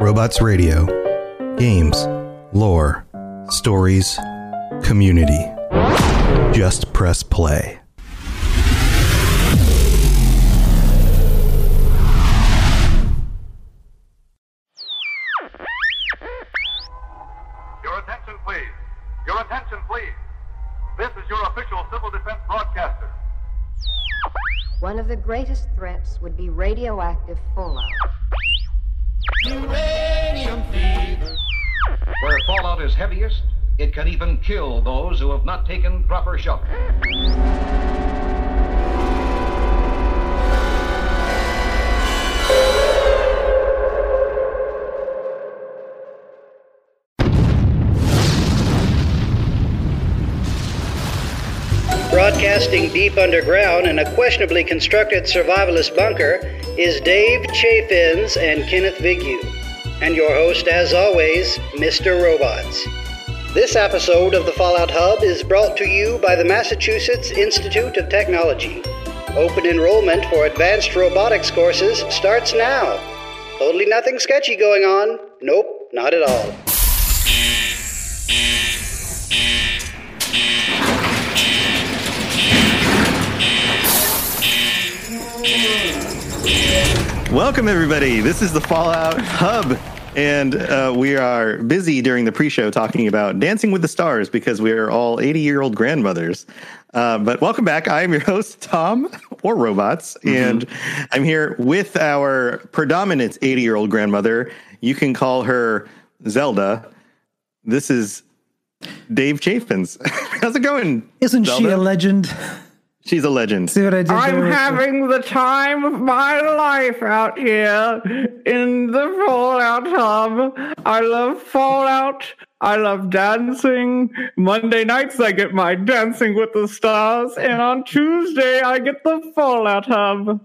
Robots Radio. Games, lore, stories, community. Just press play. Your attention, please. Your attention, please. This is your official civil defense broadcaster. One of the greatest threats would be radioactive fallout. Heaviest, it can even kill those who have not taken proper shelter. Broadcasting deep underground in a questionably constructed survivalist bunker is Dave Chaffins and Kenneth Vigu, and your host, as always, Mr. Robots. This episode of the Fallout Hub is brought to you by the Massachusetts Institute of Technology. Open enrollment for advanced robotics courses starts now. Totally nothing sketchy going on. Nope, not at all. Welcome, everybody. This is the Fallout Hub, and uh, we are busy during the pre-show talking about Dancing with the Stars because we are all 80-year-old grandmothers. Uh, but welcome back. I am your host, Tom, or Robots, and I'm here with our predominant 80-year-old grandmother. You can call her Zelda. This is Dave Chafins. How's it going? Isn't she a legend? She's a legend. See what I did I'm there? having the time of my life out here in the Fallout Hub. I love Fallout. I love dancing. Monday nights I get my Dancing with the Stars, and on Tuesday I get the Fallout Hub.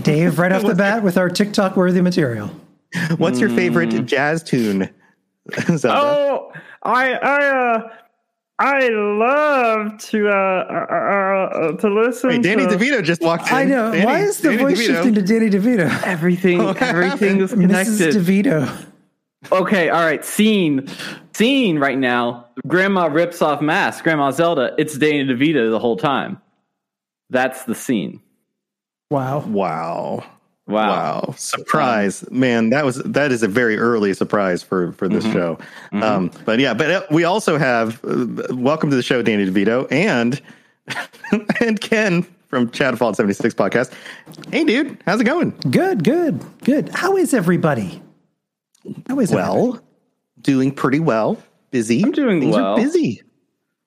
Dave, right off the bat with our TikTok worthy material. What's your favorite jazz tune, Zelda? Oh, I I uh I love to uh, uh, uh to listen. Wait, Danny to DeVito just walked in. I know. Danny- Why is the Danny voice DeVito. shifting to Danny DeVito? everything. Everything is connected. Mrs. DeVito. Okay, all right. Scene, scene right now. Grandma rips off mask. Grandma Zelda. It's Danny DeVito the whole time. That's the scene. Wow. Wow. Wow. Wow. Surprise. Man, that was that is a very early surprise for for this show. Um but yeah, but uh, we also have uh, welcome to the show Danny DeVito and and Ken from Chat Fault 76 podcast. Hey dude, how's it going? Good, good, good. How is everybody? How is everybody? Well, doing pretty well. Busy. I'm doing Things well. Are busy.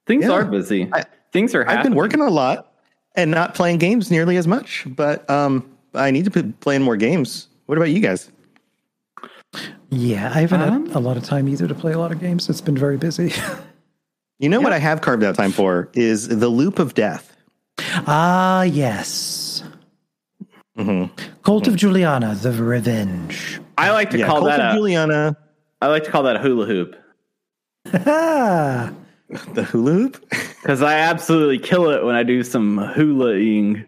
Things Yeah. are busy. I- Things are. I've been working a lot and not playing games nearly as much, but um I need to be playing more games. What about you guys? Yeah, I haven't Um, had a lot of time either to play a lot of games. It's been very busy. You know what I have carved out time for is the loop of death. ah, yes. Mm-hmm. Cult of Julianna, The Revenge. I like to Yeah, call Cult that. of A, Julianna, I like to call that a hula hoop Ah, the hula hoop. because I absolutely kill it when I do some hulaing.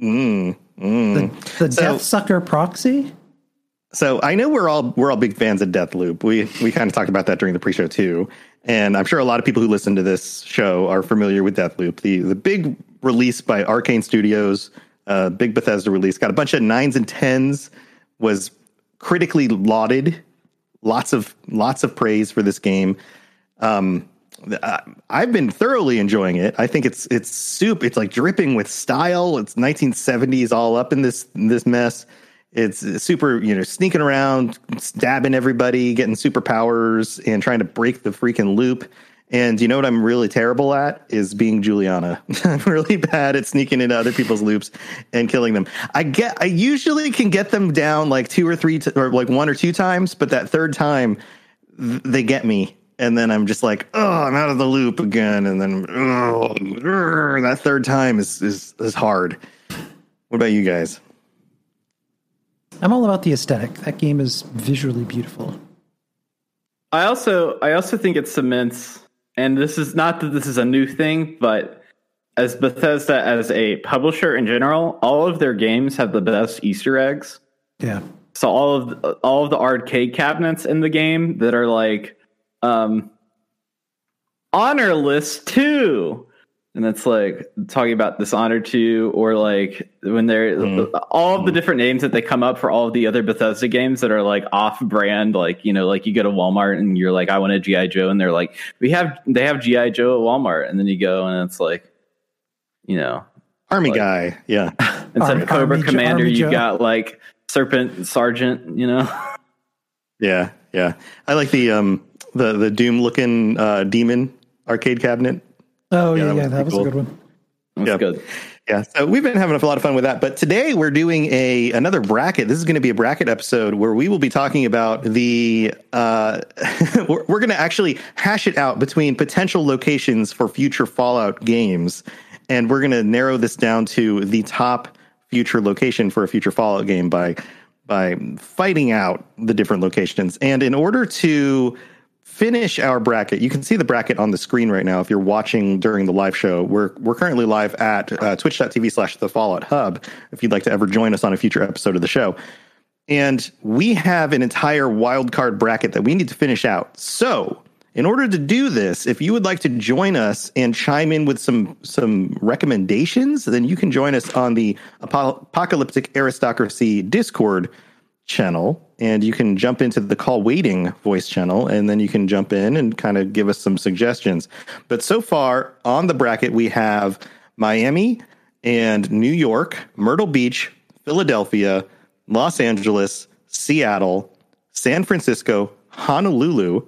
Mm, mm. the, the So- Death Sucker proxy? So I know we're all we're all big fans of Deathloop. We we kind of talked about that during the pre-show too, and I'm sure a lot of people who listen to this show are familiar with Deathloop. The the big release by Arkane Studios, uh, big Bethesda release, got a bunch of nines and tens, was critically lauded, lots of lots of praise for this game. Um, I've been thoroughly enjoying it. I think it's it's soup. It's like dripping with style. It's 1970s all up in this in this mess. It's super, you know, sneaking around, stabbing everybody, getting superpowers, and trying to break the freaking loop. And you know what I'm really terrible at is being Julianna. I'm really bad at sneaking into other people's loops and killing them. I get, I usually can get them down like two or three, t- or like one or two times, but that third time th- they get me. And then I'm just like, oh, I'm out of the loop again. And then oh, that third time is, is is hard. What about you guys? I'm all about the aesthetic. That game is visually beautiful. I also I also think it cements, and this is not that this is a new thing, but as Bethesda as a publisher in general, all of their games have the best Easter eggs. Yeah. So all of the, all of the arcade cabinets in the game that are like um, honor list two, and that's like talking about Dishonored two, or like when they're Mm. all of the different names that they come up for all of the other Bethesda games that are like off brand, like you know, like you go to Walmart and you're like, I want a GI Joe, and they're like, we have they have GI Joe at Walmart, and then you go and it's like, you know, Army Like- guy. Yeah. instead Army- of Cobra Army Commander, Army you Joe. got like Serpent Sergeant, you know. Yeah. Yeah. I like the um the the Doom looking uh demon arcade cabinet. Oh Yeah, yeah, that yeah, was that was pretty a good one. That's Yeah. good. Yeah, so we've been having a lot of fun with that. But today we're doing a another bracket. This is going to be a bracket episode where we will be talking about the. Uh, we're we're going to actually hash it out between potential locations for future Fallout games, and we're going to narrow this down to the top future location for a future Fallout game by by fighting out the different locations. And in order to finish our bracket, you can see the bracket on the screen right now if you're watching during the live show. We're we're currently live at uh, twitch.tv slash the Fallout Hub if you'd like to ever join us on a future episode of the show. And we have an entire wildcard bracket that we need to finish out. So, in order to do this, if you would like to join us and chime in with some some recommendations, then you can join us on the Apo- Apocalyptic Aristocracy Discord channel and you can jump into the call waiting voice channel and then you can jump in and kind of give us some suggestions. But so far on the bracket, we have Miami and New York, Myrtle Beach, Philadelphia, Los Angeles, Seattle, San Francisco, Honolulu,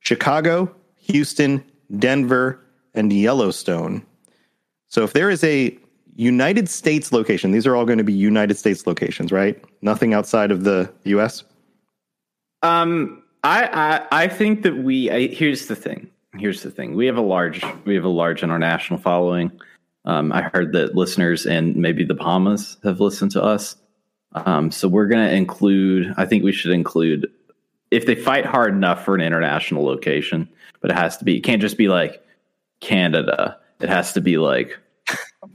Chicago, Houston, Denver, and Yellowstone. So if there is a United States location, these are all going to be United States locations, right? Nothing outside of the US. Um, I, I I think that we. I, here's the thing. Here's the thing. We have a large we have a large international following. Um, I heard that listeners and maybe the Bahamas have listened to us. Um, so we're going to include. I think we should include if they fight hard enough for an international location, but it has to be. It can't just be like Canada. It has to be like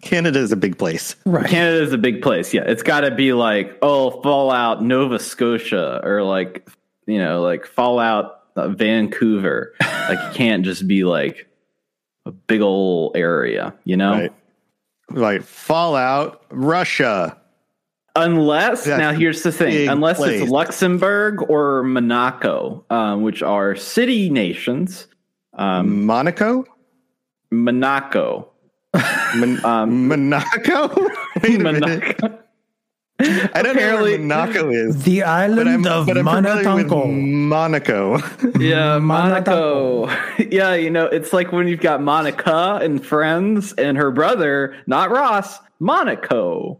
Canada is a big place. Right. Canada is a big place. Yeah, it's got to be like oh Fallout Nova Scotia or like you know like Fallout uh, Vancouver. like it can't just be like a big old area, you know. Right. Like Fallout, Russia. Unless That's now here's the thing, unless place. it's Luxembourg or Monaco, um, which are city nations. Um, Monaco? Monaco, Mon- um, Monaco? Wait a minute. Monaco. I don't Apparently- know where Monaco is. The But island I'm, of but I'm familiar with Monaco. Monaco. Yeah, Monaco. Monaco. yeah, you know, it's like when you've got Monica and friends and her brother, not Ross, Monaco.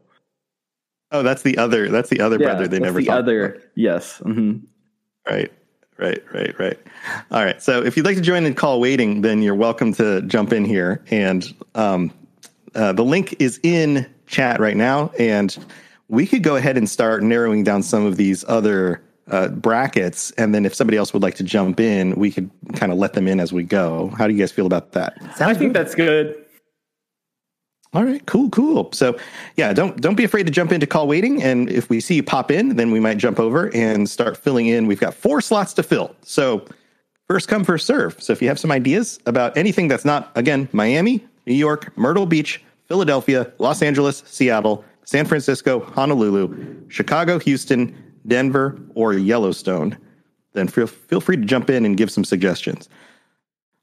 oh, that's the other. That's the other Yeah, brother they that's never the talked other. about. Yes. hmm Right. Right, right, right. All right. So if you'd like to join in call waiting, then you're welcome to jump in here. And um, uh, the link is in chat right now. And we could go ahead and start narrowing down some of these other uh, brackets. And then if somebody else would like to jump in, we could kind of let them in as we go. How do you guys feel about that? I think good. that's good. All right, cool, cool. So, yeah, don't don't be afraid to jump into call waiting, and if we see you pop in, then we might jump over and start filling in. We've got four slots to fill, so first come, first serve. So, if you have some ideas about anything that's not again Miami, New York, Myrtle Beach, Philadelphia, Los Angeles, Seattle, San Francisco, Honolulu, Chicago, Houston, Denver, or Yellowstone, then feel feel free to jump in and give some suggestions.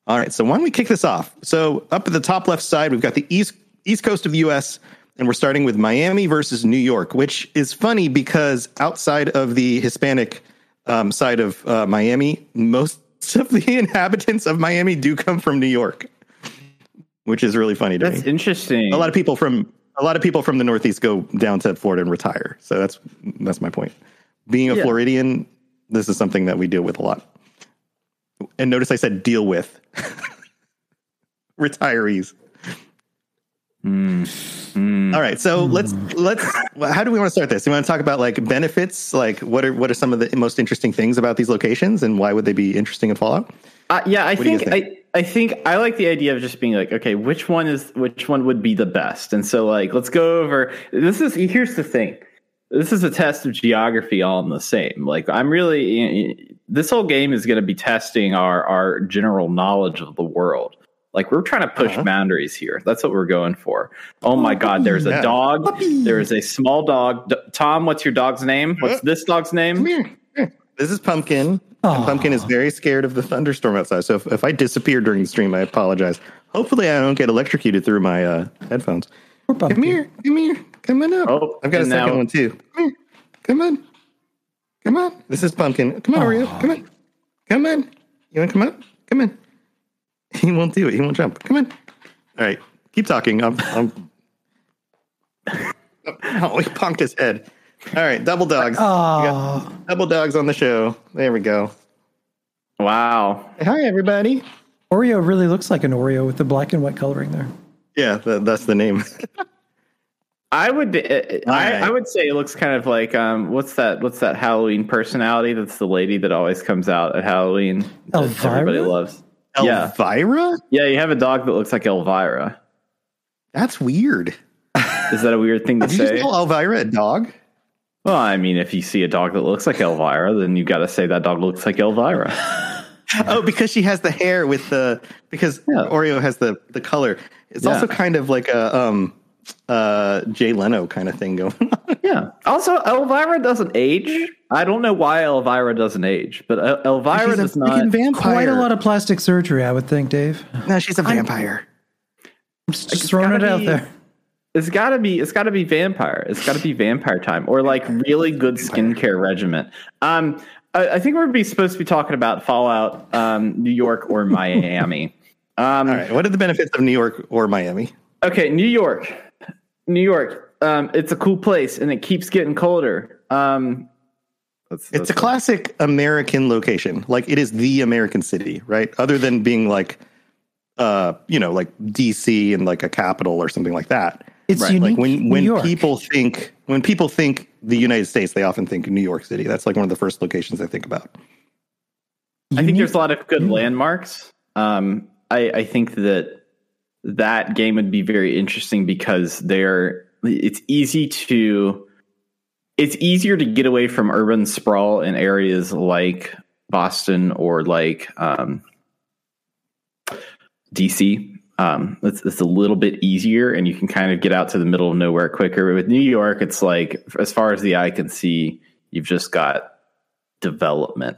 All right, so why don't we kick this off? So up at the top left side, we've got the east east coast of the U.S. and we're starting with Miami versus New York, which is funny because outside of the Hispanic um, side of uh, Miami, most of the inhabitants of Miami do come from New York, which is really funny to That's me. interesting. A lot of people from a lot of people from the Northeast go down to Florida and retire. So that's that's my point. Being a Yeah. Floridian, this is something that we deal with a lot. And notice I said deal with retirees. All right, so let's let's. How do we want to start this? You want to talk about like benefits? Like what are what are some of the most interesting things about these locations, and why would they be interesting in Fallout? Uh, yeah, I do think, think? I I think I like the idea of just being like, okay, which one is which one would be the best? And so like, let's go over. This is here's the thing. this is a test of geography all in the same. Like I'm really this whole game is going to be testing our our general knowledge of the world. Like we're trying to push Uh-huh. boundaries here. That's what we're going for. Oh my god, there's a dog. There is a small dog. D- Tom, what's your dog's name? What's this dog's name? This is Pumpkin. Aw. And Pumpkin is very scared of the thunderstorm outside. So if, if I disappear during the stream, I apologize. Hopefully, I don't get electrocuted through my uh, headphones. Poor pumpkin. Come here. Come here. Come on up. Oh, I've got a and second now- one too. Come here. Come on. Come on. This is Pumpkin. Come on, Oreo. Come on. Come on. You want to come up? Come on. He won't do it. He won't jump. Come on. All right. Keep talking. I'm. I'm oh, he punked his head. All right. Double dogs. Oh, Double dogs on the show. There we go. Wow. Hi, everybody. Oreo really looks like an Oreo with the black and white coloring there. Yeah, th- that's the name. I would uh, I, right. I would say it looks kind of like um what's that what's that Halloween personality that's the lady that always comes out at Halloween that Elvira? everybody loves. Elvira? Yeah, you have a dog that looks like Elvira. That's weird. Is that a weird thing to Did you say? just call Elvira a dog? Well, I mean, if you see a dog that looks like Elvira, then you've got to say that dog looks like Elvira. Oh, because she has the hair with the because Yeah. Oreo has the the color. It's Yeah. also kind of like a um uh Jay Leno kind of thing going on. Yeah. Also, Elvira doesn't age. I don't know why Elvira doesn't age, but El- Elvira She's a does not. vampire. Quite a lot of plastic surgery, I would think, Dave. No, she's a vampire. I'm just throwing it gotta out be- there. It's got to be. It's got to be vampire. It's got to be vampire time, or like really good skincare regimen. Um, I, I think we're be supposed to be talking about Fallout, um, New York or Miami. Um, All right. What are the benefits of New York or Miami? Okay, New York, New York. Um, it's a cool place, and it keeps getting colder. Um, that's, It's a that's- classic American location. Like it is the American city, right? Other than being like uh, you know, like DC and like a capital or something like that. It's Right. unique. Like when New when York. people think when people think the United States, they often think New York City. That's like one of the first locations they think about. I think there's a lot of good landmarks. Um, I, I think that that game would be very interesting because they're it's easy to it's easier to get away from urban sprawl in areas like Boston or like um, DC. Um, it's, it's a little bit easier, and you can kind of get out to the middle of nowhere quicker. But With New York, it's like as far as the eye can see, you've just got development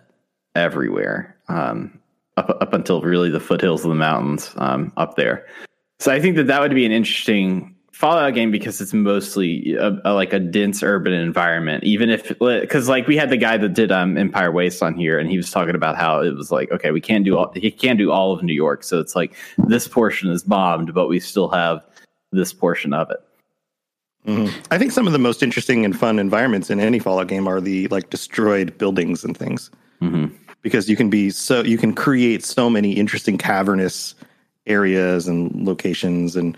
everywhere um, up up until really the foothills of the mountains um, up there. So I think that that would be an interesting Fallout game because it's mostly a, a, like a dense urban environment. Even if because like we had the guy that did um, Empire Waste on here, and he was talking about how it was like okay, we can't do all, he can't do all of New York, so it's like this portion is bombed, but we still have this portion of it. I think some of the most interesting and fun environments in any Fallout game are the like destroyed buildings and things. Mhm. Because you can be so you can create so many interesting cavernous areas and locations and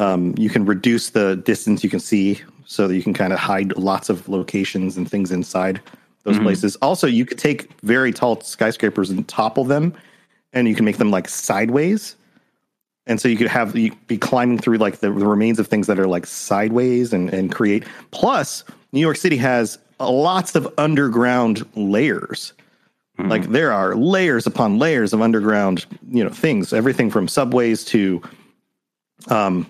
um, you can reduce the distance you can see so that you can kind of hide lots of locations and things inside those places. Also, you could take very tall skyscrapers and topple them and you can make them like sideways. And so you could have you be climbing through like the, the remains of things that are like sideways and and create. Plus new york city has lots of underground layers. Like there are layers upon layers of underground you know things. Everything from subways to um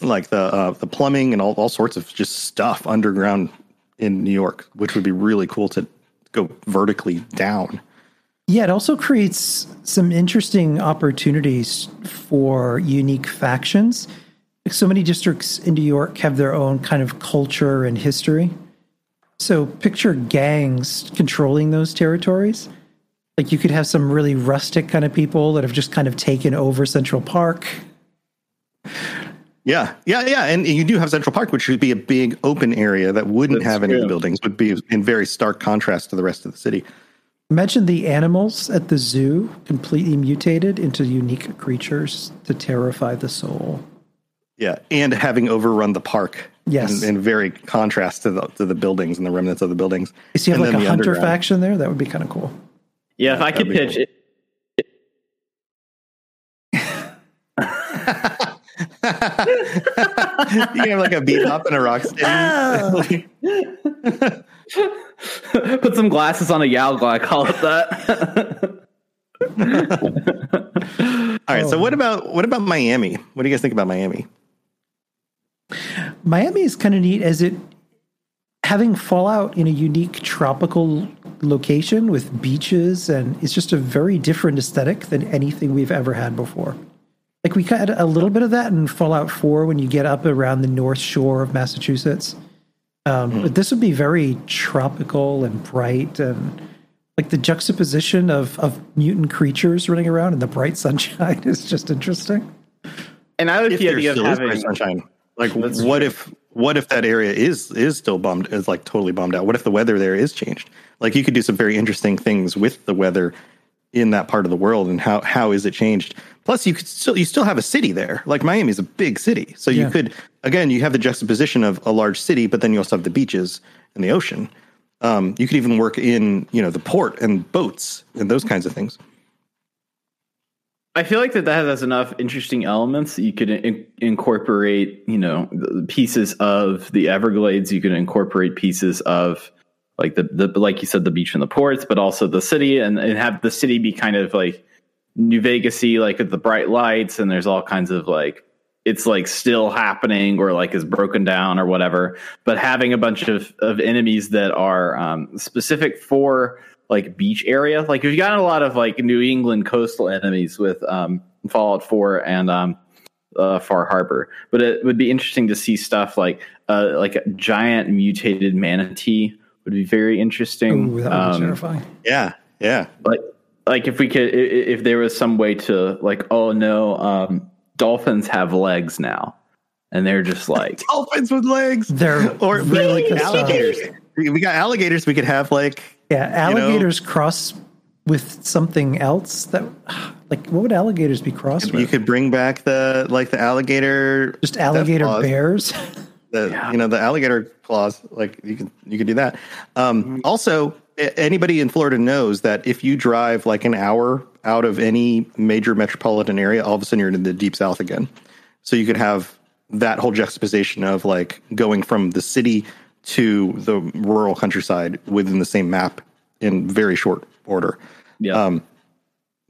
like the uh, the plumbing and all, all sorts of just stuff underground in new york which would be really cool to go vertically down Yeah, it also creates some interesting opportunities for unique factions. So many districts in New York have their own kind of culture and history. So picture gangs controlling those territories. Like you could have some really rustic kind of people that have just kind of taken over Central Park. Yeah, yeah, yeah, and you do have Central Park, which would be a big open area that wouldn't That's have any true. buildings. Would be in very stark contrast to the rest of the city. Imagine the animals at the zoo completely mutated into unique creatures to terrify the soul. Yeah, and having overrun the park. Yes. in, in very contrast to the to the buildings and the remnants of the buildings. You see, you have And like a the hunter faction there. That would be kind of cool. Yeah, if I could that'd be pitch it. you can have like a Bebop and a Rocksteady. Put some glasses on a Yao Guai. I call it that. All right. So what oh. about what about Miami? What do you guys think about Miami? Miami is kind of neat as it having Fallout in a unique tropical location with beaches and it's just a very different aesthetic than anything we've ever had before. Like we had a little bit of that in Fallout 4 when you get up around the north shore of Massachusetts. Um, But this would be very tropical and bright and like the juxtaposition of, of mutant creatures running around in the bright sunshine is just interesting. and I like If the idea of having sunshine, like That's what true. if what if that area is is still bombed is like totally bombed out? What if the weather there is changed? Like you could do some very interesting things with the weather in that part of the world and how how is it changed? Plus, you could still you still have a city there. Like Miami is a big city, so you could again you have the juxtaposition of a large city, but then you also have the beaches and the ocean. Um, you could even work in you know the port and boats and those kinds of things. I feel like that that has enough interesting elements that you could in- incorporate, you know, the pieces of the Everglades. You could incorporate pieces of like the, the like you said, the beach and the ports, but also the city, and, and have the city be kind of like New Vegasy, like with the bright lights, and there's all kinds of like it's like still happening or like is broken down or whatever. But having a bunch of of enemies that are um, specific for like beach area. Like we've got a lot of like New England coastal enemies with um, Fallout 4 and um, uh, Far Harbor, but it would be interesting to see stuff like uh, like a giant mutated manatee would be very interesting. Ooh, that would be Um, terrifying. Yeah, yeah. like like if we could i- i- if there was some way to like oh no um, dolphins have legs now and they're just like Dolphins with legs. They're or really like alligators. We we got alligators. We could have like Yeah, you know? alligators cross with something else that like what would alligators be crossed with? you could bring back the like the alligator, just alligator bears. The you know the alligator claws. Like you could you could do that. Um, also, anybody in Florida knows that if you drive like an hour out of any major metropolitan area, all of a sudden you're in the deep south again. So you could have that whole juxtaposition of like going from the city to the rural countryside within the same map in very short order. yeah Um,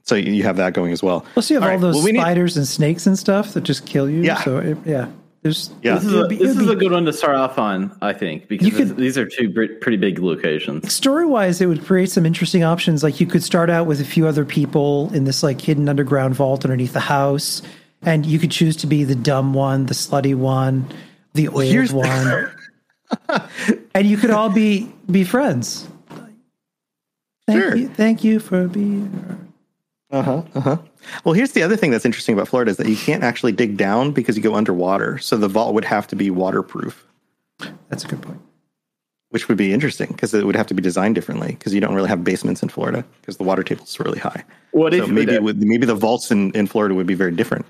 So you have that going as well. Plus, you have all, right, those well, we need- spiders and snakes and stuff that just kill you. Yeah. So it, yeah, there's Yeah. this is, a, be- this it would is a good one to start off on i think because You could- these are two pretty big locations story wise, it would create some interesting options. Like you could start out with a few other people in this like hidden underground vault underneath the house, and you could choose to be the dumb one, the slutty one, the old here's the- one, and you could all be be friends. Thank Sure. you, thank you for being. Uh huh. Uh huh. Well, here's the other thing that's interesting about Florida is that you can't actually dig down because you go underwater. So the vault would have to be waterproof, That's a good point. which would be interesting because it would have to be designed differently because you don't really have basements in Florida because the water table is really high. what So if maybe it would, maybe the vaults in, in Florida would be very different.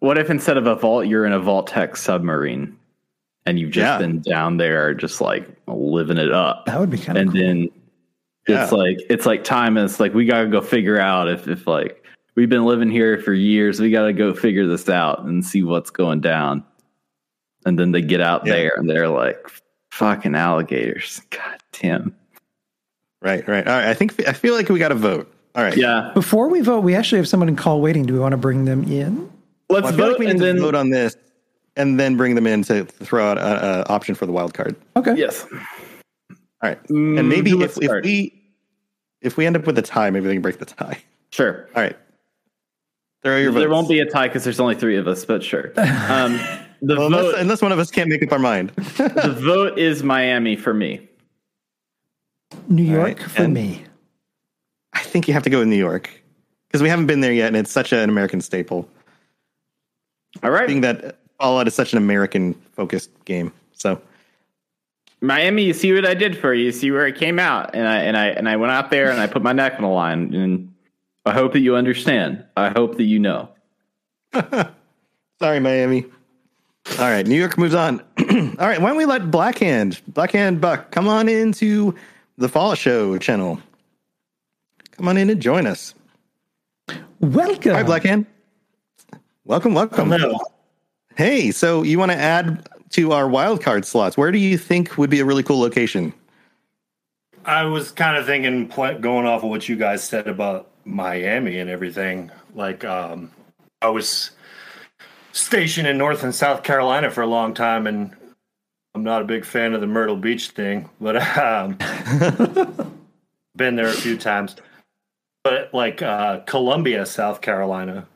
what if instead of a vault you're in a Vault-Tec submarine and you've just Yeah. been down there just like living it up That would be kind of and cool. then it's Yeah. like it's like time and it's like we gotta go figure out if if like we've been living here for years we gotta go figure this out and see what's going down and then they get out Yeah. there and they're like fucking alligators god damn Right. Right. All right. I think I feel like we got to vote. All right. yeah Before we vote, we actually have someone in call waiting. Do we want to bring them in? let's Well, vote like we need and to then vote on this and then bring them in to throw out an option for the wild card. Okay. yes All right. Mm, and maybe who if, if we if we end up with a tie, maybe they can break the tie. sure All right. Throw your votes. there won't be a tie because there's only three of us but sure um the Well, vote unless, unless one of us can't make up our mind. the vote is miami for me New York right, for me. I think you have to go in New York because we haven't been there yet, and it's such an American staple. all right Being that Fallout is such an American focused game, so Miami, you see what I did for you. You see where it came out, and I and I and I went out there and I put my neck on the line. And I hope that you understand. I hope that you know. sorry, Miami. All right, New York moves on. All right, why don't we let Blackhand, Blackhand Buck, come on into the Fall Show channel? Come on in and join us. Welcome. Hi, Blackhand. Welcome, welcome. Hello. Hey, so you want to add to our wild card slots? Where do you think would be a really cool location? I was kind of thinking, going off of what you guys said about Miami and everything. Like, um, I was stationed in North and South Carolina for a long time, and I'm not a big fan of the Myrtle Beach thing, but um, been there a few times. But like uh, Columbia, South Carolina,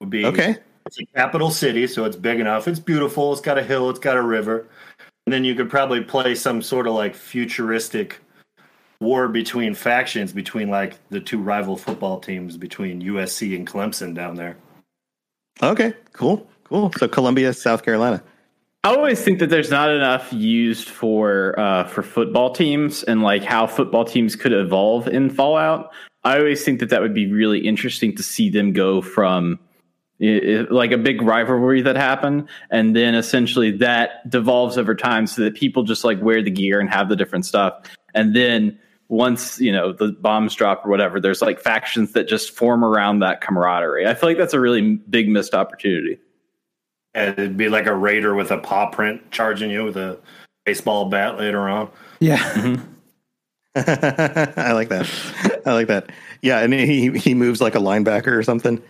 would be Okay. It's a capital city, so it's big enough. It's beautiful. It's got a hill. It's got a river, and then you could probably play some sort of like futuristic war between factions between like the two rival football teams between USC and Clemson down there. Okay, cool, cool. So Columbia, South Carolina. I always think that there's not enough used for uh, for football teams and like how football teams could evolve in Fallout. I always think that that would be really interesting to see them go from i- i- like a big rivalry that happened, and then essentially that devolves over time so that people just like wear the gear and have the different stuff, and then once you know the bombs drop or whatever, there's like factions that just form around that camaraderie. I feel like that's a really big missed opportunity. And it'd be like a raider with a paw print charging you with a baseball bat later on. Yeah. I like that. I like that. Yeah, and he he moves like a linebacker or something.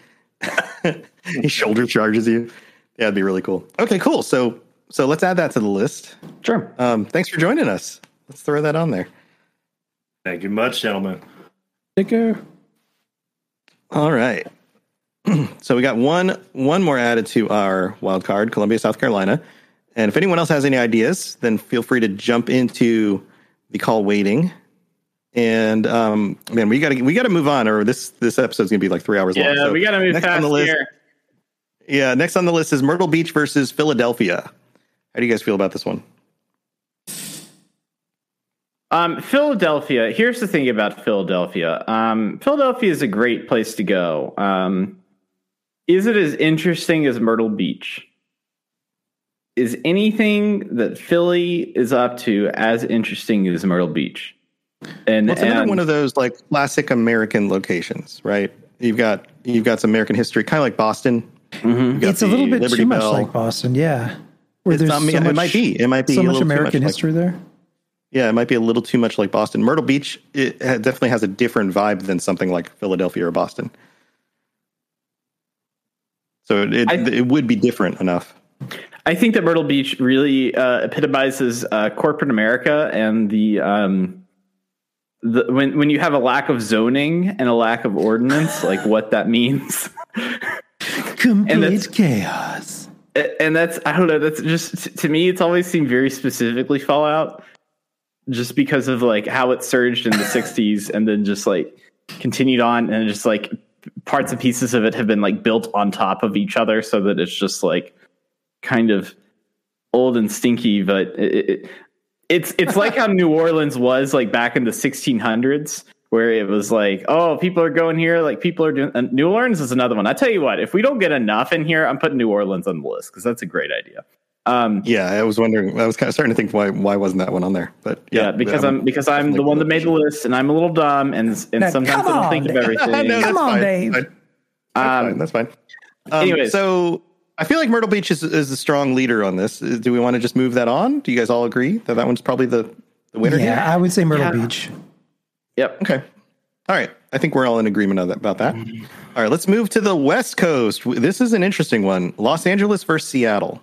he shoulder charges you. Yeah, that'd be really cool. Okay, cool. So so let's add that to the list. Sure. Um, thanks for joining us. Let's throw that on there. Thank you much, gentlemen. Take care. All right. so we got one one more added to our wild card, Columbia, South Carolina. And if anyone else has any ideas, then feel free to jump into the call waiting. And um, man, we gotta we gotta move on, or this this episode's gonna be like three hours long. Yeah, So we got to move next on the list, here. Yeah, next on the list is Myrtle Beach versus Philadelphia. How do you guys feel about this one? Um, Philadelphia. Here's the thing about Philadelphia. Um, Philadelphia is a great place to go. Um, is it as interesting as Myrtle Beach? Is anything that Philly is up to as interesting as Myrtle Beach? And, Well, it's another and- one of those like classic American locations, right? You've got you've got some American history, kind of like Boston. You've got It's a little bit Liberty too much like Boston, yeah. Where It's not- it might be. It might be so a much little much American like- history there. Yeah, it might be a little too much like Boston. Myrtle Beach it definitely has a different vibe than something like Philadelphia or Boston. So it it, I- it would be different enough. I think that Myrtle Beach really uh, epitomizes uh, corporate America and the um, the when when you have a lack of zoning and a lack of ordinance, like what that means. Complete that's- chaos. and that's I don't know. That's just to me, it's always seemed very specifically Fallout, just because of like how it surged in the '60s and then just like continued on, and just like parts and pieces of it have been like built on top of each other, so that it's just like kind of old and stinky. But it, it, it's it's like how New Orleans was like back in the 1600s. Where it was like, oh, people are going here. Like people are doing. And New Orleans is another one. I tell you what, if we don't get enough in here, I'm putting New Orleans on the list because that's a great idea. Um, Yeah, I was wondering. I was kind of starting to think why why wasn't that one on there? But yeah, yeah, because um, I'm because I'm the one that made the list, and I'm a little dumb, and and Now, sometimes I don't think on, of everything. no, that's Come on, fine. Dave. That's fine. Um, That's fine. Um, anyways. so I feel like Myrtle Beach is is a strong leader on this. Uh, Do we want to just move that on? Do you guys all agree that that one's probably the the winner? Yeah, here? I would say Myrtle Yeah. Beach. Yep. Okay. All right. I think we're all in agreement about that. All right. Let's move to the West Coast. This is an interesting one. Los Angeles versus Seattle.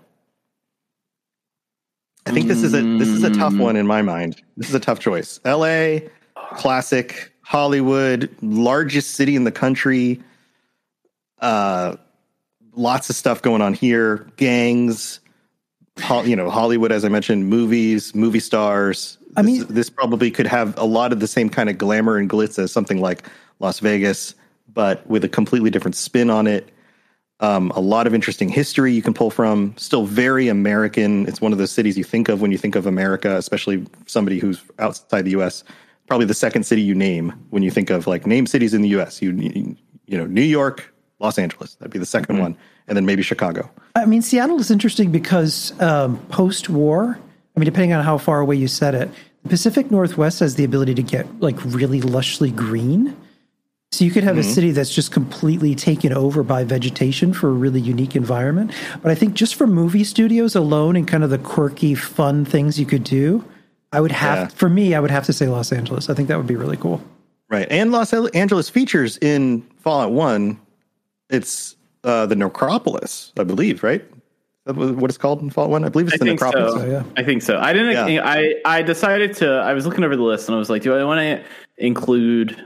I think this is a this is a tough one in my mind. This is a tough choice. L.A. classic Hollywood, largest city in the country. Uh, lots of stuff going on here. Gangs, ho- you know, Hollywood, as I mentioned, movies, movie stars. I This- mean- this probably could have a lot of the same kind of glamour and glitz as something like Las Vegas, but with a completely different spin on it. Um, a lot of interesting history you can pull from. Still very American. It's one of those cities you think of when you think of America, especially somebody who's outside the U.S. Probably the second city you name when you think of like name cities in the U.S. You you know New York, Los Angeles. That'd be the 2nd one, and then maybe Chicago. I mean, Seattle is interesting because um, post war, I mean, depending on how far away you set it, the Pacific Northwest has the ability to get like really lushly green. So you could have a city that's just completely taken over by vegetation for a really unique environment. But I think just for movie studios alone and kind of the quirky, fun things you could do, I would have, Yeah. for me, I would have to say Los Angeles. I think that would be really cool. Right. And Los Angeles features in Fallout 1, it's uh, the Necropolis, I believe, right? That what it's called in Fallout 1? I believe it's I the think Necropolis. so. So, yeah. I think so. I didn't. Yeah. I I decided to. I was looking over the list and I was like, do I want to include?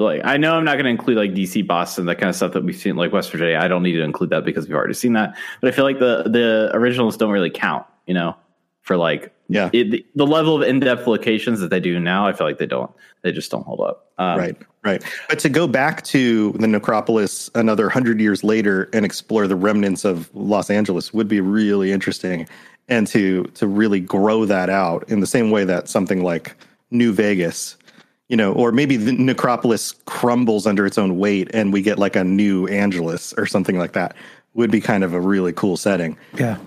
Like, I know I'm not going to include like DC, Boston, that kind of stuff that we've seen, like West Virginia. I don't need to include that because we've already seen that. But I feel like the the originals don't really count. You know, for like Yeah. it, the, the level of in depth locations that they do now. I feel like they don't. They just don't hold up. Um, Right, right. But to go back to the necropolis another hundred years later and explore the remnants of Los Angeles would be really interesting, and to to really grow that out in the same way that something like New Vegas, you know, or maybe the necropolis crumbles under its own weight and we get like a new Angeles or something like that would be kind of a really cool setting. Yeah.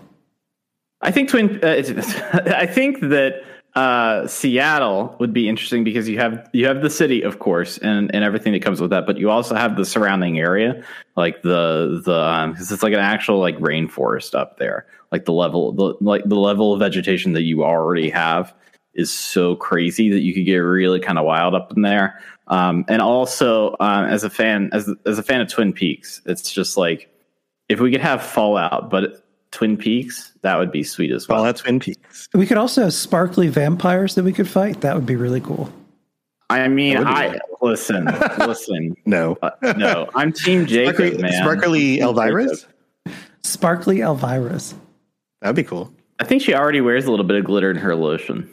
I think Twin. Uh, I think that uh, Seattle would be interesting because you have you have the city, of course, and and everything that comes with that, but you also have the surrounding area, like the the because it's like an actual like rainforest up there. Like the level, the like the level of vegetation that you already have is so crazy that you could get really kind of wild up in there. Um, and also, um, as a fan, as as a fan of Twin Peaks, it's just like if we could have Fallout, but Twin Peaks, that would be sweet as well. Fallout Twin Peaks. We could also have sparkly vampires that we could fight. That would be really cool. I mean, That would be I really listen, listen. No. Uh, no, I'm Team Jacob, Sparkly, man. sparkly I'm Elvira's? Sparkly Elvira's. That'd be cool. I think she already wears a little bit of glitter in her lotion.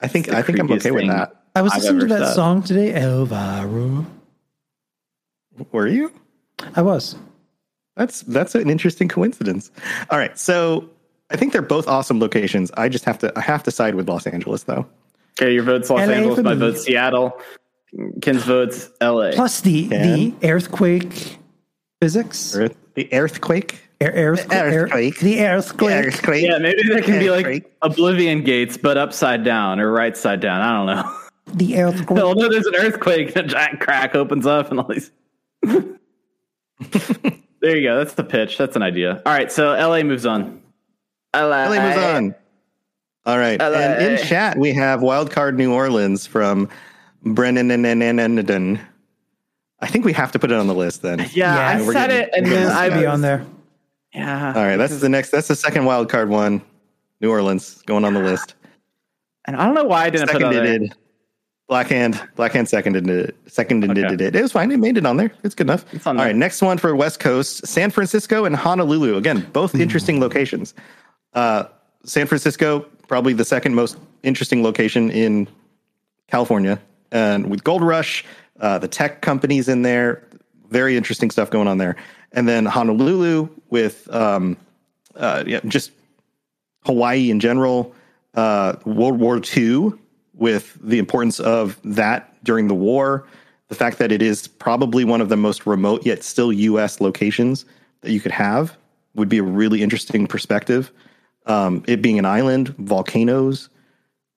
I think I think I'm okay with that. I was I've listening to that said. song today, Elvira. Were you? I was. That's that's an interesting coincidence. All right, so I think they're both awesome locations. I just have to I have to side with Los Angeles though. Okay, your vote's Los LA Angeles. for My vote's Seattle. Ken's vote's L.A. Plus the Can. the earthquake physics. Earth, the earthquake. Air, earthquake. earthquake. the earthquake. Earthquake. yeah, maybe that can be like Oblivion Gates, but upside down or right side down. I don't know. The earthquake. No, no, there's an earthquake. A giant crack opens up, and all these. there you go. That's the pitch. That's an idea. All right, so LA moves on. LA, LA moves on. All right, LA. and in chat we have Wildcard New Orleans from Brennan. and I think we have to put it on the list then. Yeah, Yeah, I we're said it, and we're then getting I Be on there. Yeah. All right, that's the next. That's the second wild card one. New Orleans going on the list. And I don't know why I didn't put it. Black Hand. Black Hand seconded it. Seconded Okay. it. It was fine. It made it on there. It's good enough. It's on All there. right, next one for West Coast: San Francisco and Honolulu. Again, both interesting locations. Uh, San Francisco, probably the second most interesting location in California, and with Gold Rush, uh, the tech companies in there, very interesting stuff going on there. And then Honolulu with um, uh, yeah, just Hawaii in general, uh, World War II with the importance of that during the war, the fact that it is probably one of the most remote yet still U.S. locations that you could have would be a really interesting perspective. Um, it being an island, volcanoes,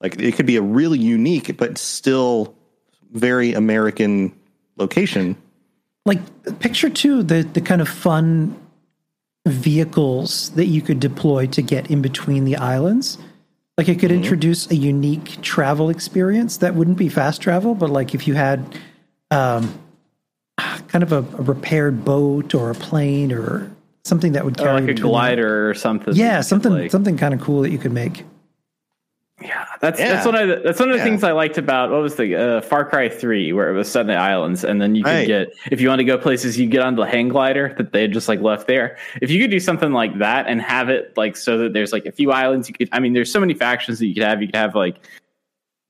like it could be a really unique but still very American location. Like picture too the the kind of fun vehicles that you could deploy to get in between the islands. Like it could introduce a unique travel experience that wouldn't be fast travel, but like if you had um, kind of a, a repaired boat or a plane or something that would Or carry like a glider or something. Yeah, something like- something kind of cool that you could make. Yeah, that's Yeah. that's one of the, that's one of the Yeah. things I liked about what was the uh, Far Cry Three, where it was set in the islands, and then you could Right. get if you want to go places, you get on the hang glider that they had just like left there. If you could do something like that and have it like so that there's like a few islands, you could. I mean, there's so many factions that you could have. You could have like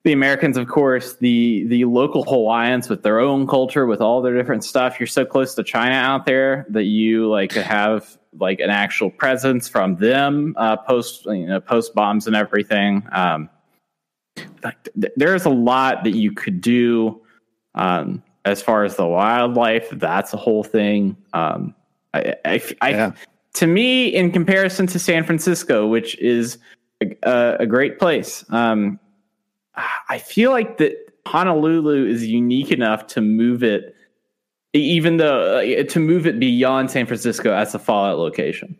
the Americans, of course, the the local Hawaiians with their own culture, with all their different stuff. You're so close to China out there that you like could have like an actual presence from them uh, post you know post bombs and everything. Um, like th- there's a lot that you could do um, as far as the wildlife. That's a whole thing. Um, I, I, I- Yeah. to me, in comparison to San Francisco, which is a, a, a great place, um, I feel like that Honolulu is unique enough to move it Even though uh, to move it beyond San Francisco as a Fallout location.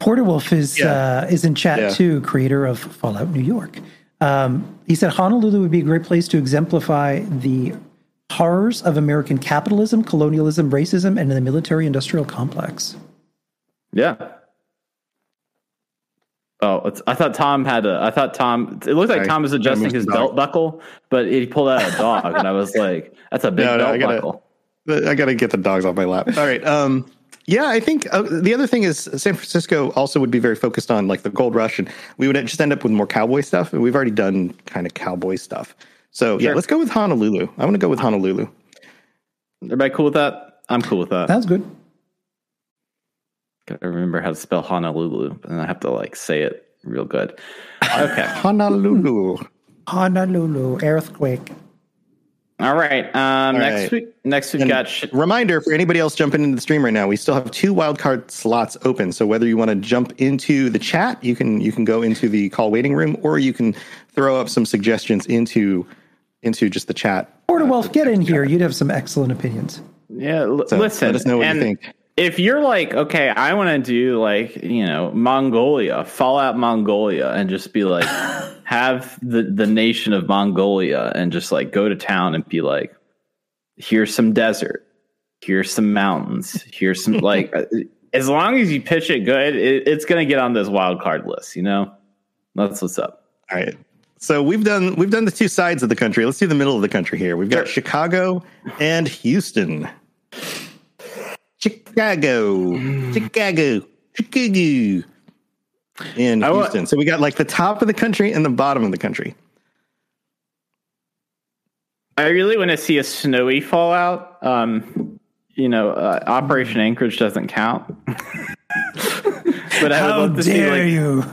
Porterwolf is uh, is in chat Yeah. too, creator of Fallout New York. Um, he said Honolulu would be a great place to exemplify the horrors of American capitalism, colonialism, racism, and the military-industrial complex. Yeah. Oh, it's, I thought Tom had a. I thought Tom. It looked like Sorry. Tom was adjusting his the belt buckle, but he pulled out a dog, and I was like, "That's a big No, no, belt I gotta- buckle." I got to get the dogs off my lap. All right. Um, yeah, I think uh, the other thing is San Francisco also would be very focused on like the gold rush, and we would just end up with more cowboy stuff. And we've already done kind of cowboy stuff. So yeah, Sure. let's go with Honolulu. I want to go with Honolulu. Everybody cool with that? I'm cool with that. Sounds good. Gotta remember how to spell Honolulu, and I have to like say it real good. Okay. Honolulu. Honolulu earthquake. All right. Um, All next right. week. Next week And got sh- reminder for anybody else jumping into the stream right now, we still have two wildcard slots open. So whether you want to jump into the chat, you can you can go into the call waiting room, or you can throw up some suggestions into into just the chat. Porterwolf, get in here. You'd have some excellent opinions. Yeah, l- So listen. let us know what you think. If you're like, okay, I want to do like, you know, Mongolia, Fallout Mongolia, and just be like, have the the nation of Mongolia, and just like go to town and be like, here's some desert, here's some mountains, here's some like, uh, as long as you pitch it good, it, it's gonna get on this wild card list, You know, that's what's up. All right. So we've done we've done the two sides of the country. Let's do the middle of the country here. We've got Sure. Chicago and Houston. Chicago, Chicago, Chicago, and I wa- Houston. so we got like the top of the country and the bottom of the country. I really want to see a snowy Fallout. Um, you know, uh, Operation Anchorage doesn't count. but I would How love to see dare like, you?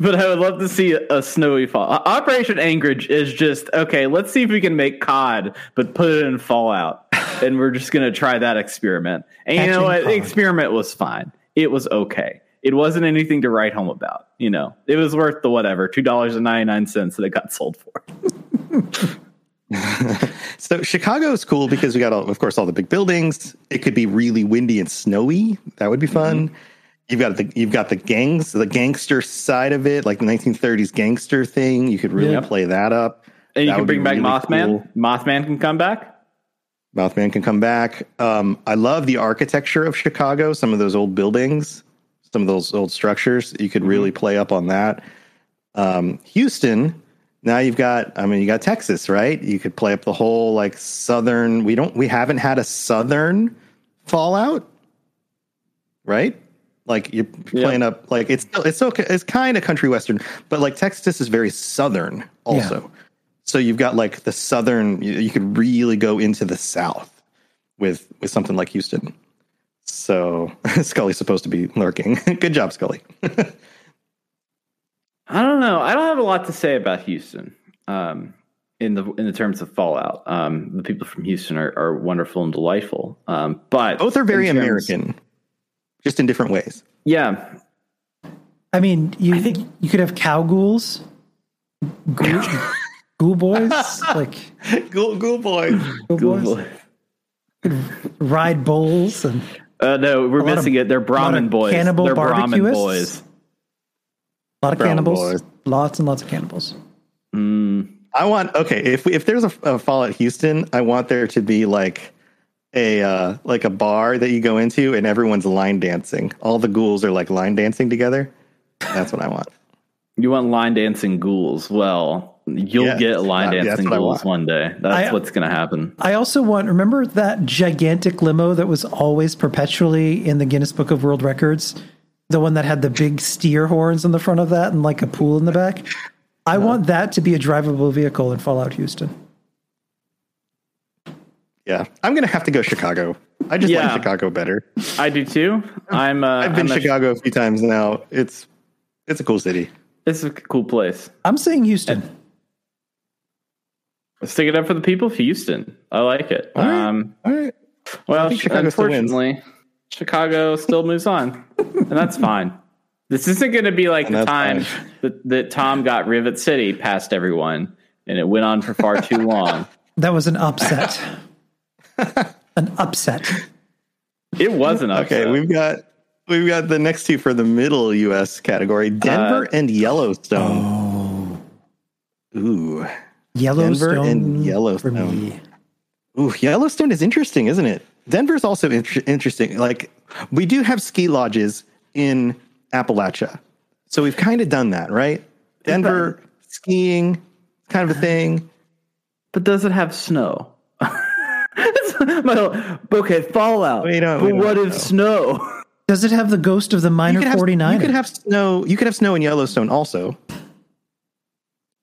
but I would love to see a, a snowy fall. Operation Anchorage is just okay. Let's see if we can make COD, but put it in Fallout, and we're just gonna try that experiment. And you know Catching what? The experiment was fine. It was okay. It wasn't anything to write home about. You know, it was worth the whatever two dollars and ninety nine cents that it got sold for. So Chicago is cool because we got, all, of course, all the big buildings. It could be really windy and snowy. That would be mm-hmm. fun. You've got the you've got the gangs, the gangster side of it, like the 1930s gangster thing. You could really Yep. play that up. And you can bring back really Mothman. cool. Mothman can come back. Mothman can come back. Um, I love the architecture of Chicago. Some of those old buildings, some of those old structures. You could really play up on that. Um, Houston. Now you've got. I mean, you got Texas, right? You could play up the whole like southern. We don't. We haven't had a southern Fallout, right? Like you're playing up. Like it's still. It's okay. It's kind of country western, but like Texas is very southern also. So you've got like the southern. You, you could really go into the south with with something like Houston. So Scully's supposed to be lurking. Good job, Scully. I don't know. I don't have a lot to say about Houston. Um, in the in the terms of Fallout, um, the people from Houston are, are wonderful and delightful. Um, but Both are very terms- American, just in different ways. Yeah, I mean, you you could have cow ghouls, ghoul, ghoul boys, like Ghoul, ghoul boys. ghoul boys, ride bulls, and Uh, no, we're missing of- it. They're lot Brahmin boys. cannibal They're Brahmin boys. a lot of Brown cannibals, boys. lots and lots of cannibals. I want okay. If we, if there's a, a Fallout Houston, I want there to be like a uh, like a bar that you go into and everyone's line dancing. All the ghouls are like line dancing together. That's what I want. You want line dancing ghouls? Well, you'll Yes. get line Uh, dancing what I ghouls want. one day. That's I- what's going to happen. I also want. Remember that gigantic limo that was always perpetually in the Guinness Book of World Records, the one that had the big steer horns in the front of that and like a pool in the back. I want that to be a drivable vehicle in Fallout Houston. Yeah, I'm gonna have to go Chicago. I just Yeah. like Chicago better. I do too. I'm. Uh, I've been I'm to a- Chicago a few times now. It's it's a cool city. It's a cool place. I'm saying Houston. Stick it up for the people of Houston. I like it. All right. Um, All right. Well, think still unfortunately, Chicago still moves on, and that's fine. This isn't going to be like And the time that, that Tom got Rivet City past everyone, and it went on for far too long. That was an upset. An upset. It was an upset. Okay, we've got we've got the next two for the middle U.S. category: Denver Uh, and Yellowstone. Ooh, Yellowstone and For Yellowstone. me. ooh, Yellowstone is interesting, isn't it? Denver's also inter- interesting. Like we do have ski lodges in Appalachia, so we've kind of done that, right? Denver skiing, kind of a uh-huh. thing. But does it have snow? That's my okay, Fallout. We don't- we but what if know. snow? Does it have the ghost of the minor could have- 49? You could have snow. You could have snow in Yellowstone also,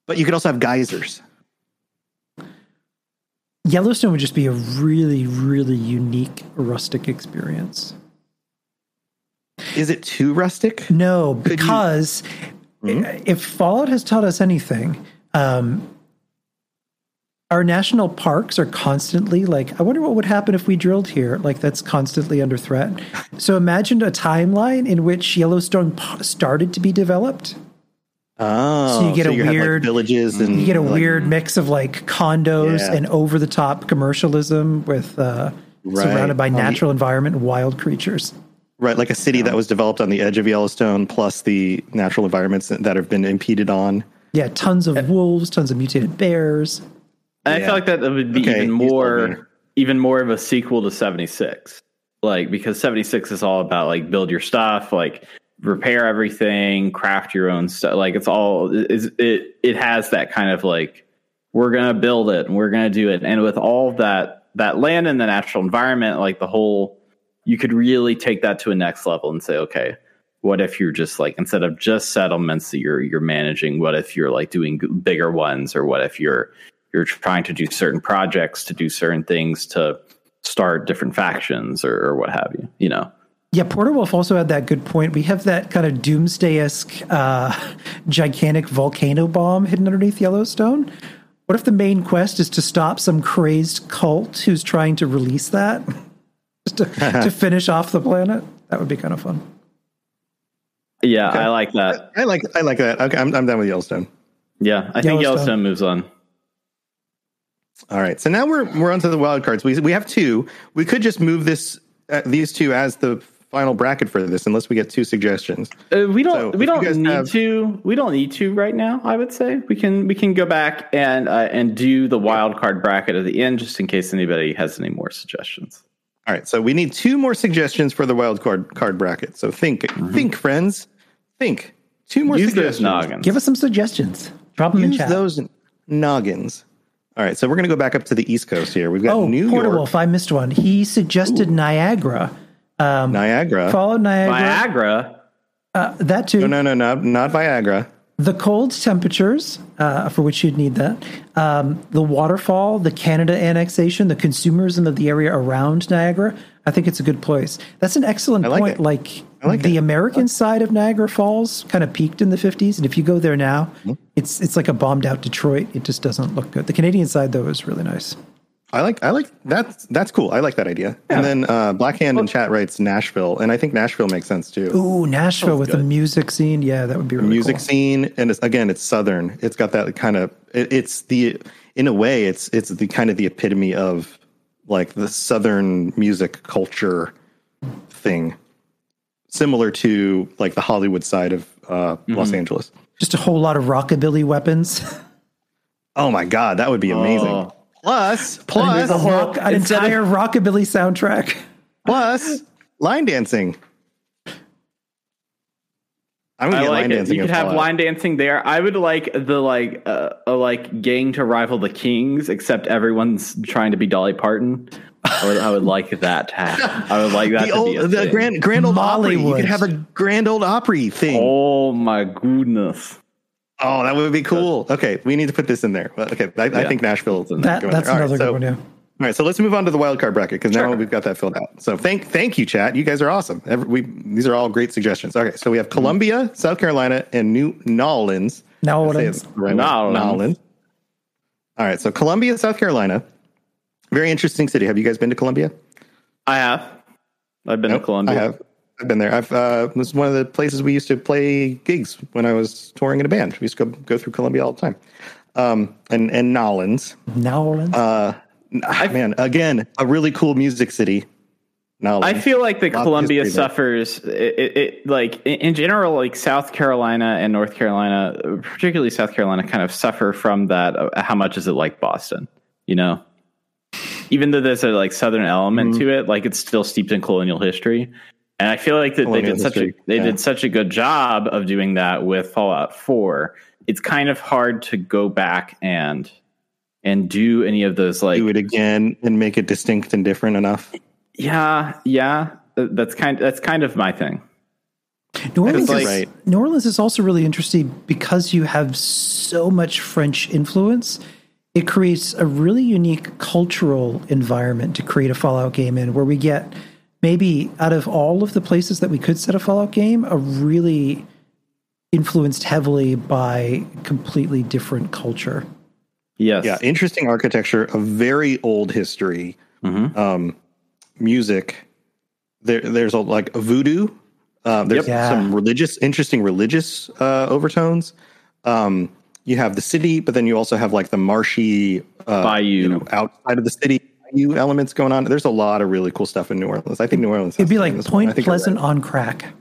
but you could also have geysers. Yellowstone would just be a really, really unique rustic experience. Is it too rustic? No, Could you- because if Fallout has taught us anything, um, our national parks are constantly like, I wonder what would happen if we drilled here. Like, that's constantly under threat. So imagine a timeline in which Yellowstone started to be developed. Oh, So you get a have, like, weird- villages and You get a like, weird mix of like condos Yeah. and over the top commercialism with uh, Right. surrounded by On the- natural environment and wild creatures. right, like a city that was developed on the edge of Yellowstone, plus the natural environments that have been impeded on. Yeah, tons Eh. of wolves, tons of mutated bears. And I feel like that would be Okay, even you sold me. more even more of a sequel to 76. Like because 76 is all about like build your stuff, like repair everything, craft your own stuff. Like it's all is it it has that kind of like we're to build it and we're to do it. And with all that that land and the natural environment, like the whole you could really take that to a next level and say, okay, what if you're just like instead of just settlements that you're you're managing, what if you're like doing bigger ones or what if you're you're trying to do certain projects to do certain things to start different factions or, or what have you, you know? Yeah, Porter Wolf also had that good point. We have that kind of doomsday esque uh, gigantic volcano bomb hidden underneath Yellowstone. What if the main quest is to stop some crazed cult who's trying to release that just to, to finish off the planet? That would be kind of fun. Yeah, I like that. I like I like that. Okay, I'm I'm done with Yellowstone. Yeah, I think Yellowstone. Yellowstone moves on. All right, so now we're we're onto the wild cards. We we have two. We could just move this uh, these two as the final bracket for this, unless we get two suggestions. Uh, we don't. if we don't need have- to. We don't need to right now. I would say we can. We can go back and uh, and do the wild card bracket at the end, just in case anybody has any more suggestions. All right, so we need two more suggestions for the wild card card bracket. So think, think, friends, think. Two more Mm-hmm. Use those suggestions. noggins. Give us some suggestions. Drop them in Use chat. those noggins. All right, so we're going to go back up to the East Coast here. We've got oh, New Porter York, Wolf, I missed one. He suggested Niagara. Niagara. Follow Niagara. Niagara. Uh, that too. No, no, no, no, not Viagra. the cold temperatures uh, for which you'd need that um, the waterfall the canada annexation the consumerism of the area around niagara i think it's a good place that's an excellent I like point it. like, I like the it. american side of niagara falls kind of peaked in the 50s and if you go there now Hmm? it's it's like a bombed out detroit it just doesn't look good the canadian side though is really nice I like, I like that's that's cool. I like that idea. And then uh, Blackhand in chat writes Nashville, and I think Nashville makes sense too. ooh nashville with the music scene yeah that would be really music cool. scene and it's again it's southern it's got that kind of it, it's the in a way it's it's the kind of the epitome of like the southern music culture thing similar to like the hollywood side of uh, los angeles just a whole lot of rockabilly weapons oh my god that would be amazing Oh. Plus plus a rock, an instead of- entire rockabilly soundtrack plus line dancing i'm gonna I get like line it. dancing You could have Fallout. line dancing there. I would like the like uh, a like gang to rival the Kings, except everyone's trying to be Dolly Parton. I would, I would like that to happen. I would like that the, to be a old, the thing. grand grand old opry. You could have a grand old opry thing. Oh my goodness! Oh, that would be cool. Okay, we need to put this in there. Okay, I, I Yeah. think Nashville. That- that, going that's there. All right, another so- good one yeah All right, so let's move on to the wild card bracket because now we've got that filled out. So thank thank you, chat. You guys are awesome. Every, we these are all great suggestions. Okay, so we have mm-hmm. Columbia, South Carolina, and New Nolens. Nolens. I say it's the right way. Nolens. Nolens. All right, so Columbia, South Carolina, very interesting city. Have you guys been to Columbia? I have. I've been Nope, to Columbia. I have. I've been there. I've uh, this is one of the places we used to play gigs when I was touring in a band. We used to go go through Columbia all the time. Um, and and Nolens. Nolens. Uh, ah, man, again, a really cool music city. No, I feel like the Lots Columbia suffers. It, it, it like in, in general, like South Carolina and North Carolina, particularly South Carolina, kind of suffer from that. uh, How much is it like Boston? You know, even though there's a like Southern element Mm-hmm. to it, like it's still steeped in colonial history. And I feel like that oh, they did such a they yeah. did such a good job of doing that with Fallout Four. It's kind of hard to go back and and do any of those like do it again and make it distinct and different enough. yeah yeah that's kind that's kind of my thing. New Orleans, like- is, Right. New Orleans is also really interesting because you have so much French influence. It creates a really unique cultural environment to create a Fallout game in, where we get maybe out of all of the places that we could set a Fallout game, a really influenced heavily by completely different culture. Yes. Yeah, interesting architecture, a very old history, Mhm. um, music. There, there's a, like voodoo. Uh, there's Yep. Yeah. some religious, interesting religious uh, overtones. Um, you have the city, but then you also have like the marshy uh, Bayou. you know, outside of the city bayou elements going on. There's a lot of really cool stuff in New Orleans. I think New Orleans. It'd be like win this one. I Point Pleasant right. on crack.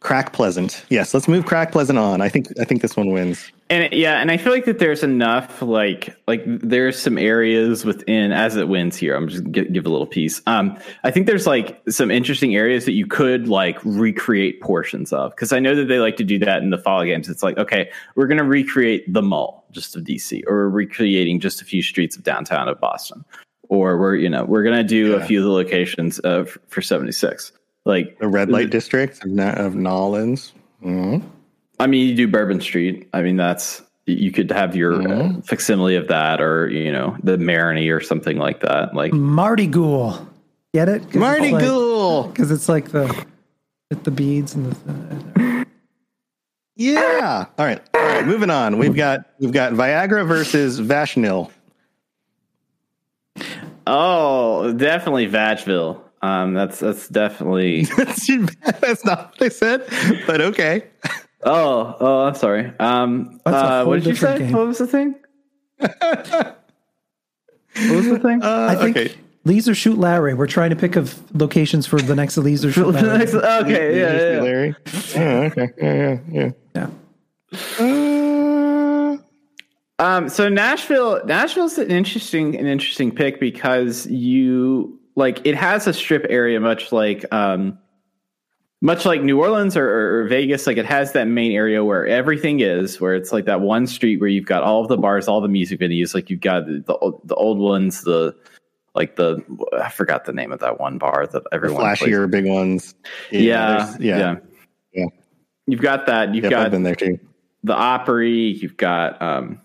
Crack Pleasant. Yes, let's move Crack Pleasant on. I think I think this one wins. And it- yeah, and I feel like that there's enough like like there's some areas within as it wins here. I'm just give, give a little piece. Um, I think there's like some interesting areas that you could like recreate portions of because I know that they like to do that in the Fallout games. It's like okay, we're gonna recreate the mall just of DC, or we're recreating just a few streets of downtown of Boston, or we're you know we're gonna do a few of the locations uh, f- for 76. Like The red light district of, Na- of Nolans. Mhm. I mean, you do Bourbon Street. I mean, that's you could have your uh, Mhm. facsimile of that, or you know, the Marigny or something like that. Like, Marty Ghoul. Get it? Marty Ghoul. Because it's like the with the beads and the. Yeah. All right. All right. Moving on. We've got we've got Viagra versus Vashnil. oh, definitely Vagville. Um, that's that's definitely. That's not what I said, but okay. Oh, oh, I'm sorry. Um, uh, what did you say? game. What was the thing? what was the thing? Uh, I think okay. Lees or Shoot Larry. We're trying to pick of locations for the next Lees or Shoot Larry. okay, yeah, yeah, yeah. Larry. Yeah, okay. Yeah, yeah, Yeah. yeah. Uh, Um, so Nashville, Nashville's an interesting, an interesting pick because you like it has a strip area, much like, um, much like New Orleans or, or, Vegas. Like it has that main area where everything is, where it's like that one street where you've got all of the bars, all the music venues. Like you've got the the, the old ones, the like the I forgot the name of that one bar that the everyone plays. flashier big ones. Yeah, yeah, yeah. Yeah. You've got that. You've Yep, got I've been there too. the Opry. You've got. um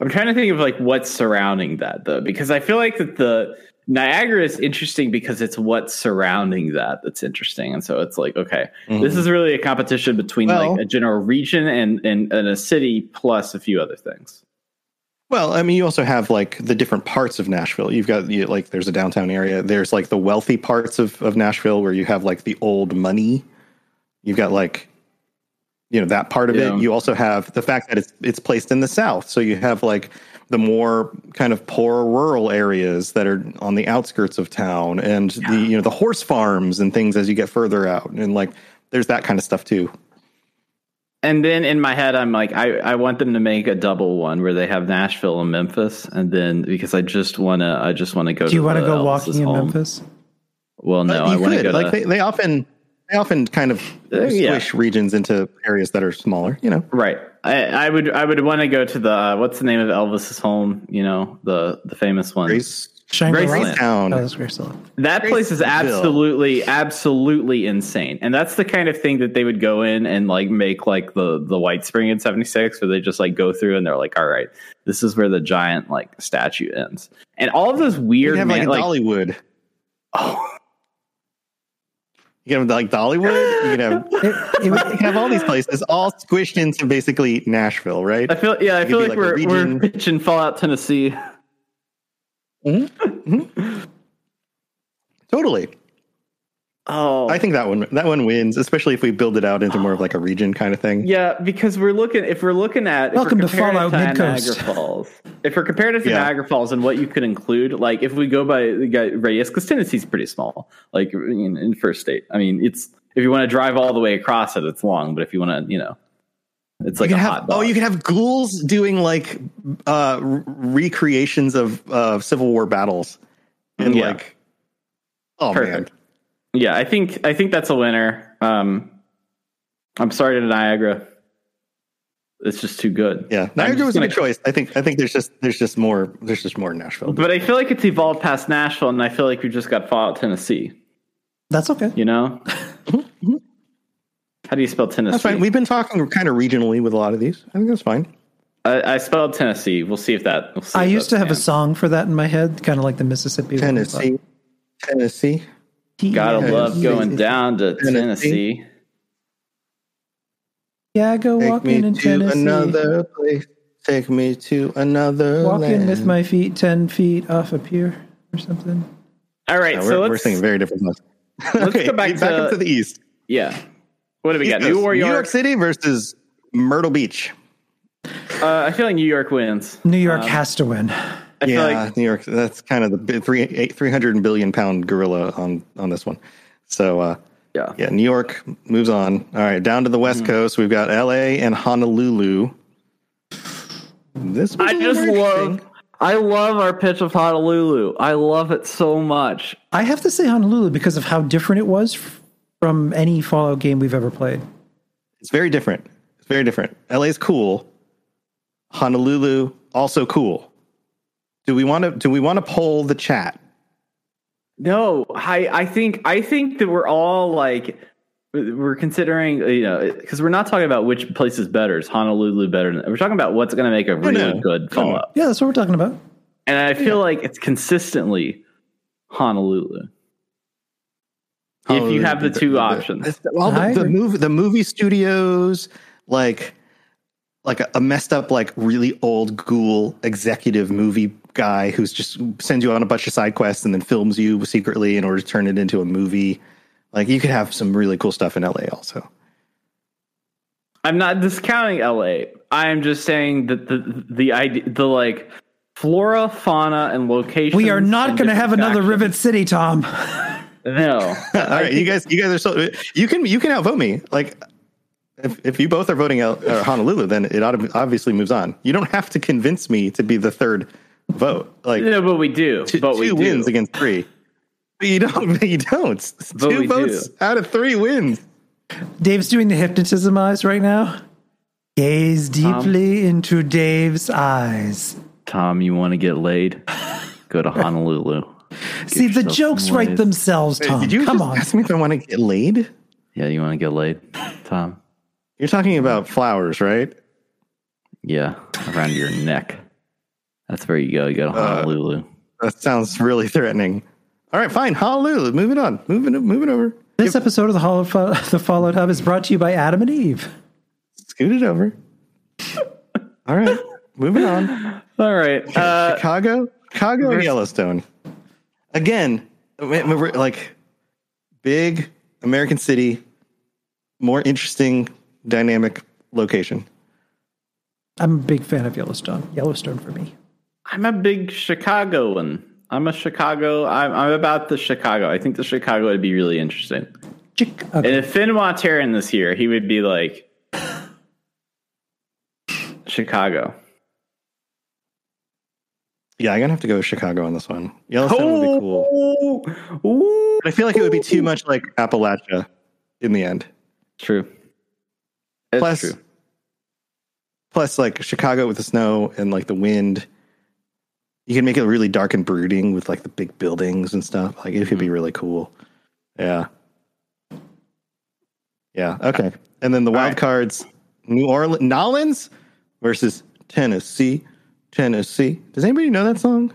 I'm trying to think of like what's surrounding that though, because I feel like that the Niagara is interesting because it's what's surrounding that that's interesting, and so it's like okay, this mm-hmm. is really a competition between Well- like a general region and, and and a city plus a few other things. Well, I mean, you also have like the different parts of Nashville. You've got you, like there's a downtown area. There's like the wealthy parts of of Nashville where you have like the old money. You've got like you know that part of Yeah. it. You also have the fact that it's it's placed in the south. So you have like the more kind of poor rural areas that are on the outskirts of town and the you know the horse farms and things as you get further out and like there's that kind of stuff too. And then in my head, I'm like, I, I want them to make a double one where they have Nashville and Memphis, and then because I just wanna, I just want to go. Do you want to go walking in Memphis? Well, no, But I you want to go like to. they, they often they often kind of Uh, yeah. regions into areas that are smaller. You know. Right. I, I would I would want to go to the uh, what's the name of Elvis's home? You know the the famous one. Grace Shangri-La? Graceland. Oh, that's Graceland. That place is absolutely absolutely insane, and that's the kind of thing that they would go in and like make like the the White Spring in '76, where they just like go through and they're like, all right, this is where the giant like statue ends, and all of those You weird have like, man, like Dollywood. oh You can have like Dollywood. You can have It, it you can have all these places all squished into basically Nashville, right? I feel yeah I feel like, like we're we're region. pitching Fallout Tennessee. Mm-hmm. Mm-hmm. Totally. Oh, I think that one that one wins, especially if we build it out into more of like a region kind of thing. Yeah, because we're looking. If we're looking at if Welcome to comparing Fallout it Midcoast. Niagara Falls. If we're comparing it to Yeah. Niagara Falls and what you could include, like if we go by the guy radius, because Tennessee's pretty small, like in, in first state. I mean, it's if you want to drive all the way across it, it's long. But if you want to, you know, it's like you a can hot have, dog. oh, you can have ghouls doing like uh, recreations of uh, Civil War battles, and Yeah. like, oh Perfect. Yeah, I think I think that's a winner. Um, I'm sorry to Niagara. It's just too good. yeah, Niagara was a good choice. I think I think there's just there's just more there's just more in Nashville. But I feel like it's evolved past Nashville, and I feel like we just got Fallout Tennessee. That's okay. You know? How do you spell Tennessee? That's fine. We've been talking kind of regionally with a lot of these. I think that's fine. I, I spelled Tennessee. We'll see if that. We'll see I if used to have a song for that in my head, kind of like the Mississippi. Tennessee, Tennessee. But- Gotta love going down to Tennessee. Tennessee. Yeah, go Take me walking in to Tennessee. another place. Take me to another Walking land. with my feet ten feet off a pier or something. All right, Yeah, so we're, we're let's singing very different songs. let's go back to- up to the east. yeah. What do we got? New Coast. New York? York City versus Myrtle Beach. Uh, I feel like New York wins. New York has to win. I yeah, feel like New York. That's kind of the big three eight, 300 billion pound gorilla on on this one. So uh, yeah. yeah, New York moves on. All right, down to the Mm-hmm. West Coast. We've got L.A. and Honolulu. This was I a little just love. I love our pitch of Honolulu. I love it so much. I have to say Honolulu because of how different it was from any Fallout game we've ever played. It's very different. It's very different. L.A. is cool. Honolulu also cool. Do we want to? Do we want to poll the chat? No, I I think I think that we're all like we're considering you know because we're not talking about which place is better. Is Honolulu better? Than, we're talking about what's going to make a really no. good No. Fallout. Yeah, that's what we're talking about. And I feel like it's consistently Honolulu. if you have the two options. Well, the, the movie, the movie studios, like, like a, a messed up, like really old ghoul executive movie guy who's just sends you on a bunch of side quests and then films you secretly in order to turn it into a movie. Like, you could have some really cool stuff in LA also. I'm not discounting LA. I am just saying that the the idea the like flora, fauna, and location. We are not going to have another Rivet City, Tom. No. All right, you guys, you guys are so you can you can outvote me. Like, if if you both are voting out uh, Honolulu, then it ought obviously moves on. You don't have to convince me to be the third vote. Like, no, but we do. two, but we two do. wins against three. But you don't. You don't. But two votes do. out of three wins. Dave's doing the hypnotism eyes right now. Gaze deeply into Dave's eyes. Tom, you want to get laid? Go to Honolulu. See, the jokes some write themselves, Tom. Did you Come just on. ask me if I want to get laid? Yeah, you want to get laid, Tom? You're talking about flowers, right? Yeah, around your neck. That's where you go. You go to Uh, Honolulu. That sounds really threatening. All right, fine. Honolulu. Moving on. Moving. Moving over. This episode of the, Hollow, the Fallout Hub is brought to you by Adam and Eve. Scoot it over. All right. Moving on. All right. Uh, Chicago, Chicago, and Yellowstone. Again, like big American city, more interesting, dynamic location. I'm a big fan of Yellowstone. Yellowstone for me. I'm a big Chicagoan. I'm a Chicago. I'm, I'm about the Chicago. I think the Chicago would be really interesting. Chick- And if Finn Watarian this year, he would be like Chicago. Yeah, I'm gonna have to go with Chicago on this one. Yellowstone would be oh, cool, Ooh, ooh. but I feel like it would be too much like Appalachia in the end. True. It's Plus, true. plus like Chicago with the snow and like the wind. You can make it really dark and brooding with like the big buildings and stuff. Like it could be mm-hmm. really cool. Yeah. Yeah. Okay. And then the wild right. cards: New Orleans, Nolans versus Tennessee. Tennessee. Does anybody know that song?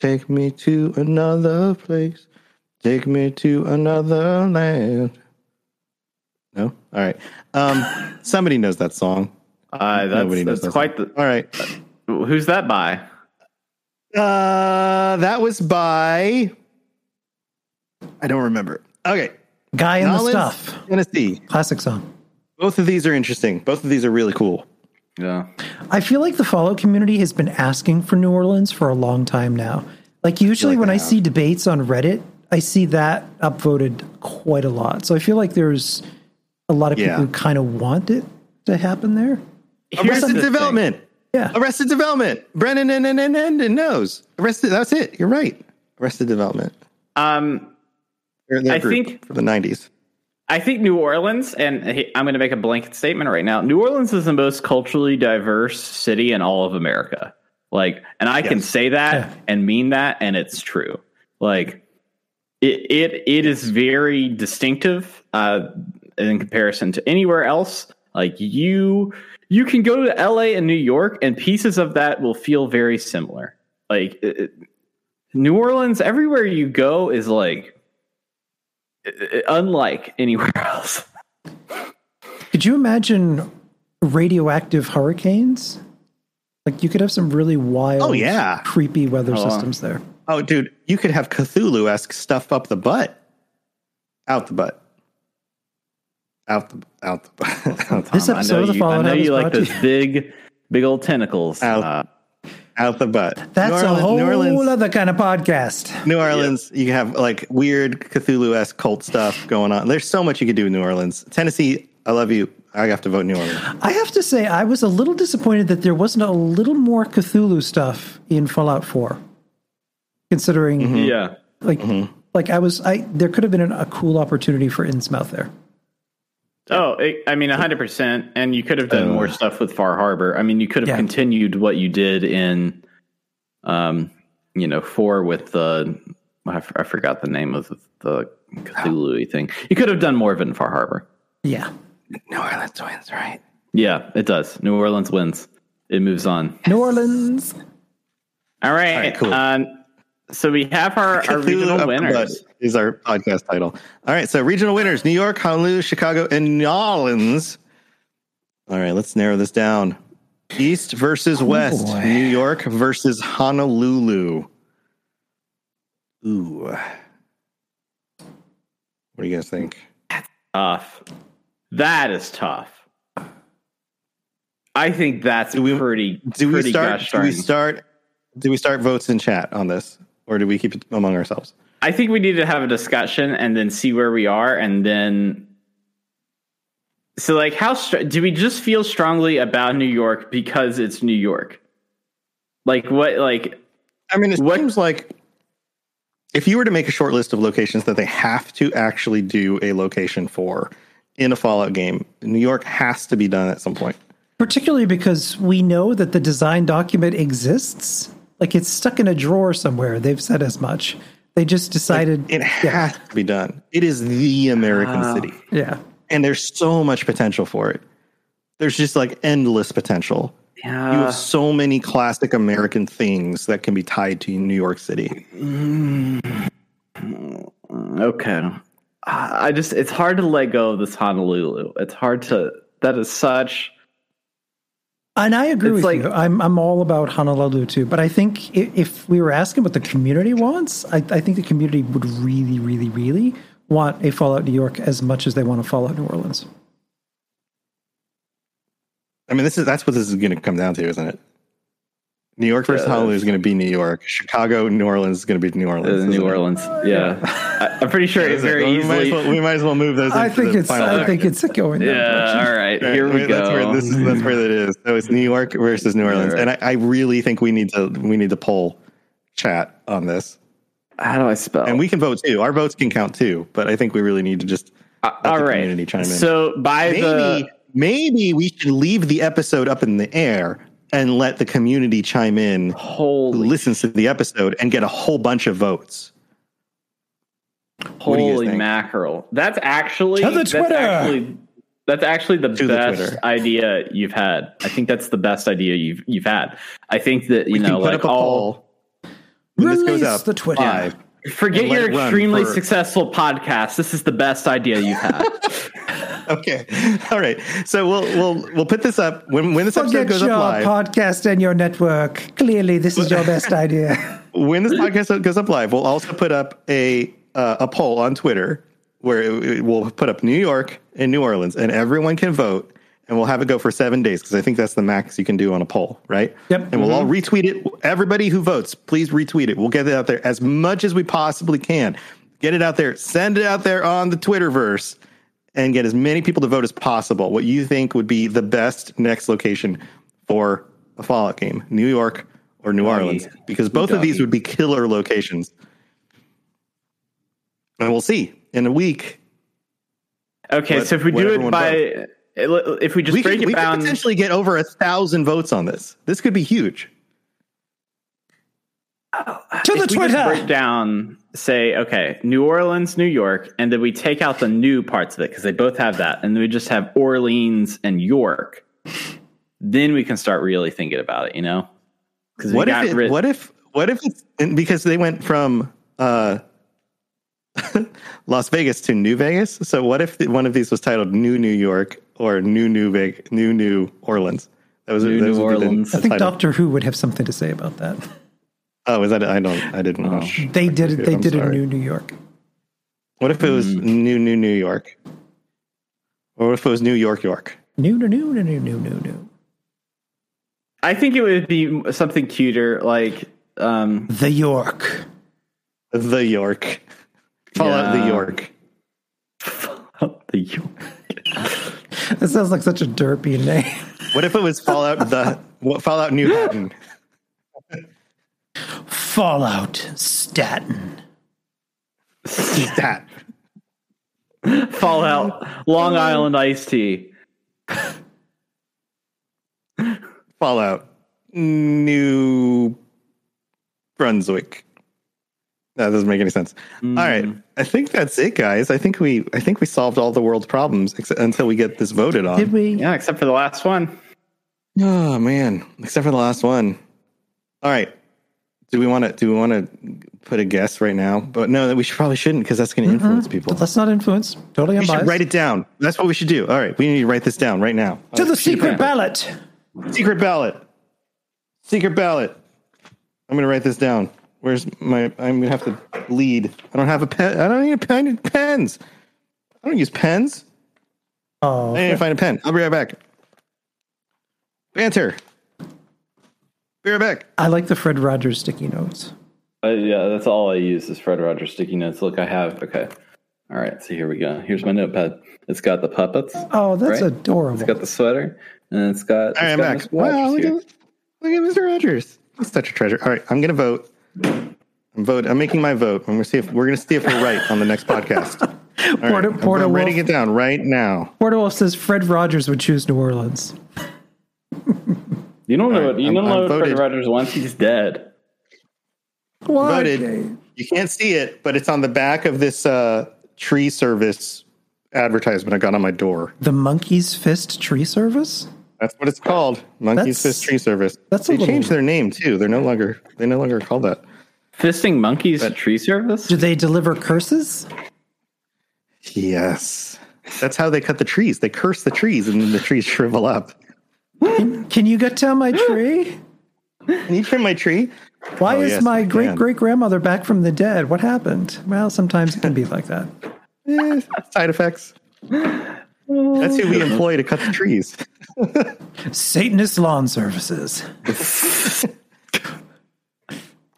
Take me to another place. Take me to another land. No. All right. Um, somebody knows that song. Uh, Nobody that's knows that's that quite the. All right. Who's that by? Uh, that was by. I don't remember. Okay. Guy in the Nolens, Stuff. Tennessee. Classic song. Both of these are interesting. Both of these are really cool. Yeah. I feel like the Fallout community has been asking for New Orleans for a long time now. Like usually like when I have. see debates on Reddit, I see that upvoted quite a lot. So I feel like there's a lot of people Yeah. kind of want it to happen there. Here's Arrested the thing. Development. Yeah. Arrested Development. Brennan and and and and knows. Arrested. That's it. You're right. Arrested Development. Um, They're, they're I a think- for the '90s. I think New Orleans, and I'm going to make a blanket statement right now. New Orleans is the most culturally diverse city in all of America. Like, and I can say that Yeah. and mean that, and it's true. Like, it it it is very distinctive uh, in comparison to anywhere else. Like you you can go to L.A. and New York, and pieces of that will feel very similar. Like it, it- New Orleans, everywhere you go is like uh, unlike anywhere else. Could you imagine radioactive hurricanes? Like you could have some really wild, Oh, yeah. creepy weather Hold on. systems there. Oh, dude, you could have Cthulhu esque stuff up the butt, out the butt, out the out the butt, out the, This episode know of the you, Fallout I know you like brought those big, big old tentacles. Out. Uh, out the butt. That's New a whole Orleans, other kind of podcast. New Orleans. You have like weird Cthulhu esque cult stuff going on. There's so much you could do in New Orleans. Tennessee, I love you. I have to vote New Orleans. I have to say, I was a little disappointed that there wasn't a little more Cthulhu stuff in Fallout 4. Considering, Mm-hmm. yeah. like, like I was, I there could have been an, a cool opportunity for Innsmouth there. Oh, it, I mean, hundred percent. And you could have done Uh. more stuff with Far Harbor. I mean, you could have Yeah. continued what you did in, um, you know, four with the. I, f- I forgot the name of the Cthulhu thing. You could have done more of it in Far Harbor. Yeah, New Orleans wins, right? Yeah, it does. New Orleans wins. It moves on. New Orleans. All right. All right, cool. Um, so we have our, our regional winners. Is our podcast title. All right, so regional winners: New York, Honolulu, Chicago, and New Orleans. All right, let's narrow this down. East versus oh, West. boy. New York versus Honolulu. Ooh. What do you guys think? Tough. That is tough. I think that's Do we- pretty. Do we pretty start? Do we start? Do we start votes in chat on this, or do we keep it among ourselves? I think we need to have a discussion and then see where we are, and then. So, like, how str- do we just feel strongly about New York because it's New York? Like, what? Like, I mean, it What- seems like if you were to make a short list of locations that they have to actually do a location for in a Fallout game, New York has to be done at some point. Particularly because we know that the design document exists. Like it's stuck in a drawer somewhere. They've said as much. They just decided, It has to be done. It is the American city, yeah. and there's so much potential for it. There's just like endless potential. Yeah. You have so many classic American things that can be tied to New York City. Mm. okay. I just, it's hard to let go of this Honolulu. It's hard to, that is such. And I agree It's with like- you. I'm I'm all about Honolulu too. But I think i- if we were asking what the community wants, I, I think the community would really, really, really want a Fallout New York as much as they want a Fallout New Orleans. I mean, this is that's what this is going to come down to, isn't it? New York versus Yeah, Honolulu is going to be New York. Chicago, New Orleans is going to be New Orleans. Isn't New it? Orleans, yeah. I, I'm pretty sure Is it's it? very we, might as easily. well, we might as well move those. I think it's final I think it's going. that yeah, direction. all right. Right, Here we wait, That's go. where this is. That's where it is. So it's New York versus New Orleans, Right. and I, I really think we need to we need to poll chat on this, How do I spell? and we can vote too. Our votes can count too, but I think we really need to just Uh, let all the right. community chime in. So by maybe the maybe we should leave the episode up in the air and let the community chime in who holy listens to the episode and get a whole bunch of votes. What do you guys holy mackerel, that's actually To the that's actually that's actually the To best Twitter. idea you've had. I think that's the best idea you've you've had. I think that you We know can put like up a all. poll when this goes Release up the Twitter. live. Forget your extremely for- successful podcast. This is the best idea you've had. Okay, all right. So we'll we'll we'll put this up when when this episode goes your up live. podcast and your network. Clearly, this is your best idea. when this podcast goes up live, we'll also put up a uh, a poll on Twitter where it, it- we'll put up New York and New Orleans, and everyone can vote, and we'll have it go for seven days because I think that's the max you can do on a poll, right? Yep. And we'll mm-hmm. all retweet it. Everybody who votes, please retweet it. We'll get it out there as much as we possibly can. Get it out there. Send it out there on the Twitterverse, and get as many people to vote as possible. What you think would be the best next location for a Fallout game, New York or New Orleans, because both of these would be killer locations. And we'll see in a week. Okay, What- so if we do it by, if we just we break could, we it could potentially get over a thousand votes on this. This could be huge. To if the we just Twitter. break down, say, okay, New Orleans, New York, and then we take out the new parts of it because they both have that, and then we just have Orleans and York. Then we can start really thinking about it, you know? Because What if, it, rid. what if what if it's and because they went from uh, Las Vegas to New Vegas? So what if one of these was titled New New York or New New Vegas, New New Orleans? That was New those New would be the- Orleans. the I think title. Doctor Who would have something to say about that. Oh, is that? I don't. I didn't watch. They did it. They I'm did a sorry. new New York. What if it was New New New York? Or what if it was New York York? New, new, new, new, new, new, new, new. I think it would be something cuter, like um, The York. The York. Fallout the Yeah. York. the York. That sounds like such a derpy name. What if it was Fallout the what Fallout New Haven? Fallout Staten. Stat. Fallout, Long Island iced tea. Fallout New Brunswick. That doesn't make any sense. All right, mm. I think that's it, guys. I think we I think we solved all the world's problems except, until we get this voted on. Did we? Yeah, except for the last one. Oh man, except for the last one. All right. Do we want to do we want to put a guess right now? But no, we should probably shouldn't because that's going to influence people. But let's not influence. Totally unbiased. We should write it down. That's what we should do. All right, we need to write this down right now. to the secret ballot. Secret ballot. Secret ballot. I'm going to write this down. Where's my? I'm going to have to lead. I don't have a pen. I don't need a pen. I need pens. I don't use pens. Oh, I need to find a pen. I'll be right back. Banter. Be right back. I like the Fred Rogers sticky notes. Uh, yeah, that's all I use is Fred Rogers sticky notes. Look, I have. Okay. All right. So here we go. Here's my notepad. It's got the puppets. Oh, that's Right. adorable. It's got the sweater, and it's got. All right, it's I'm got back. Wow, look at, look at Mr. Rogers. He's such a treasure. All right, I'm going to vote. I'm vote. I'm making my vote. I'm going to see if we're going to see if we're right on the next podcast. All right, Porter- I'm- Porter I'm writing it down right now. Porterwolf says Fred Rogers would choose New Orleans. You don't know All what right, you I'm- don't know I'm what Fred voted. Rogers wants. He's dead. Why? Voted. You can't see it, but it's on the back of this uh, tree service advertisement I got on my door. The Monkey's Fist Tree Service? That's what it's called. Monkey's That's- Fist Tree Service. that's a they little- changed their name too. They're no longer they no longer call that. Fisting monkeys tree service. Do they deliver curses? Yes. That's how they cut the trees. They curse the trees and then the trees shrivel up. Can you get down my tree? Can you trim my tree? Why Oh, is yes, my great great grandmother back from the dead? What happened? Well, sometimes it can be like that. Eh, side effects. That's who we employ to cut the trees. Satanist lawn services.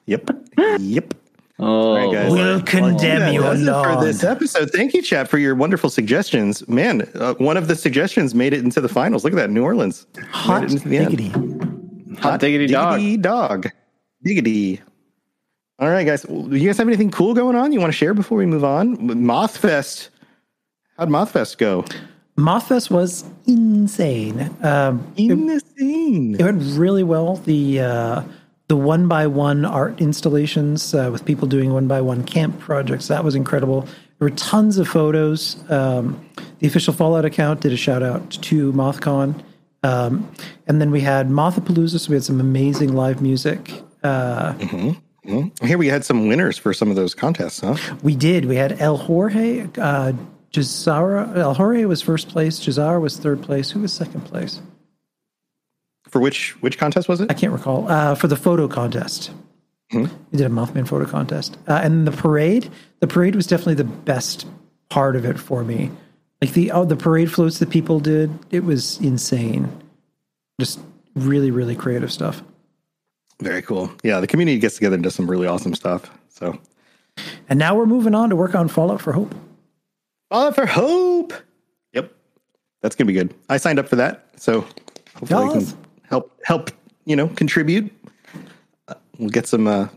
Yep. Yep. Oh, All right, guys. We'll condemn Yeah, you that's for this episode. Thank you, chat, for your wonderful suggestions. Man, uh, one of the suggestions made it into the finals. Look at that, New Orleans. Hot Made it into the end. diggity. hot diggity dog. Diggity dog. Diggity. All right, guys. Do you guys have anything cool going on you want to share before we move on? Mothfest. How'd Mothfest go? Mothfest was insane. Um, In the scene. It went really well. The uh, the one by one art installations uh, with people doing one by one camp projects that was incredible. There were tons of photos. Um, the official Fallout account did a shout out to MothCon, um, and then we had Mothapalooza. So we had some amazing live music. Uh, Here we had some winners for some of those contests, huh? we did. We had El Jorge, uh, Jazara. El Jorge was first place. Jazara was third place. Who was second place? For which which contest was it? I can't recall. Uh, for the photo contest. We did a Mothman photo contest. Uh, and the parade, the parade was definitely the best part of it for me. Like the oh, the parade floats that people did, it was insane. Just really, really creative stuff. Very cool. Yeah, the community gets together and does some really awesome stuff. So, And now we're moving on to work on Fallout for Hope. Fallout for Hope. Yep, that's gonna be good. I signed up for that, so hopefully I can help help you know contribute. Uh, we'll get some. Uh,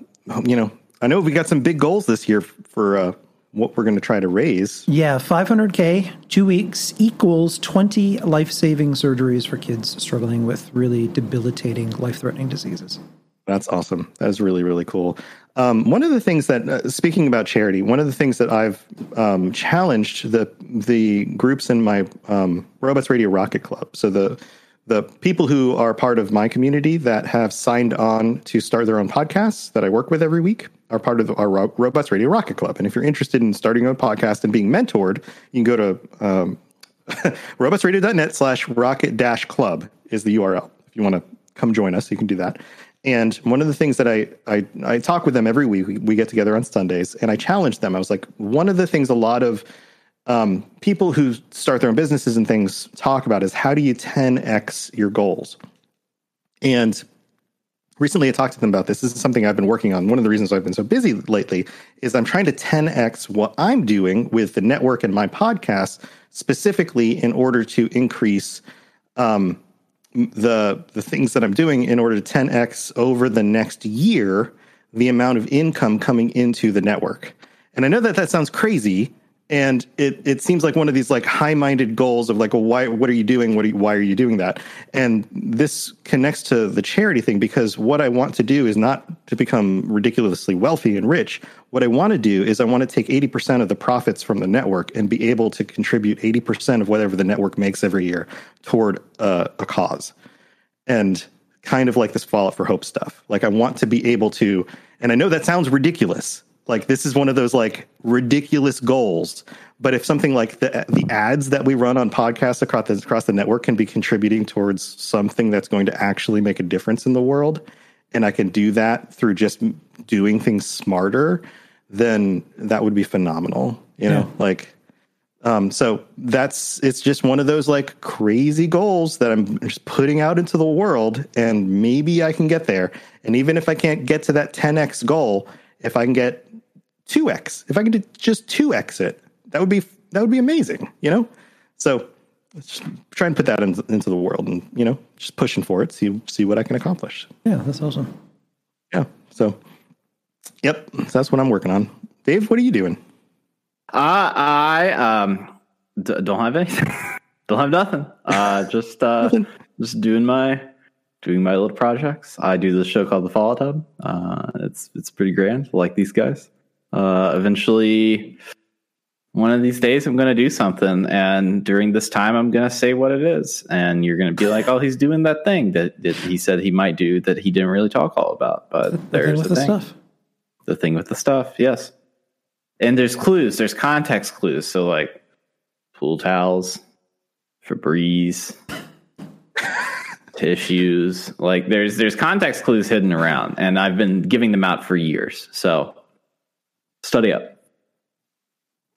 you know, I know we got some big goals this year for uh, what we're going to try to raise. Yeah, 500K, two weeks equals 20 life saving surgeries for kids struggling with really debilitating, life threatening diseases. That's awesome. That is really, really cool. Um, one of the things that, uh, speaking about charity, one of the things that I've um, challenged the the groups in my um, Robots Radio Rocket Club. So the the people who are part of my community that have signed on to start their own podcasts that I work with every week are part of our Ro- Robots Radio Rocket Club. And if you're interested in starting a podcast and being mentored, you can go to um, robotsradio.net slash rocket dash club is the URL. If you want to come join us, you can do that. And one of the things that I, I, I talk with them every week, we, get together on Sundays and I challenge them. I was like, one of the things a lot of um, people who start their own businesses and things talk about is how do you 10x your goals? And recently I talked to them about this. This is something I've been working on. One of the reasons I've been so busy lately is I'm trying to 10x what I'm doing with the network and my podcast specifically in order to increase um, the the things that I'm doing in order to 10x over the next year the amount of income coming into the network. And I know that that sounds crazy and it it seems like one of these like high-minded goals of like why what are you doing? What are you, why are you doing that? And this connects to the charity thing because what i want to do is not to become ridiculously wealthy and rich. What i want to do is i want to take 80% of the profits from the network and be able to contribute 80% of whatever the network makes every year toward uh, a cause. And kind of like this fallout for hope stuff. Like i want to be able to and i know that sounds ridiculous like this is one of those like ridiculous goals. But if something like the the ads that we run on podcasts across the, across the network can be contributing towards something that's going to actually make a difference in the world and i can do that through just doing things smarter then that would be phenomenal you know? Like um, so that's it's just one of those like crazy goals that I'm just putting out into the world, and maybe I can get there. And even if I can't get to that 10x goal, if I can get 2x, if I could just 2x it, that would be that would be amazing, you know. So let's just try and put that in, into the world, and you know, just pushing for it, see see what I can accomplish. Yeah, that's awesome. Yeah. So, yep, so that's what I'm working on. Dave, what are you doing? Uh, I um d- don't have anything. don't have nothing. Uh, just uh, just doing my doing my little projects. I do this show called the Fallout Hub. Uh, it's it's pretty grand. I like these guys. Uh, eventually, one of these days, I'm gonna do something, and during this time, I'm gonna say what it is, and you're gonna be like, "Oh, he's doing that thing that, that he said he might do that he didn't really talk all about." But The thing there's with the the thing. stuff. the thing with the stuff yes. And there's clues. There's context clues. So like pool towels febreze tissues. Like there's there's context clues hidden around and i've been giving them out for years. So study up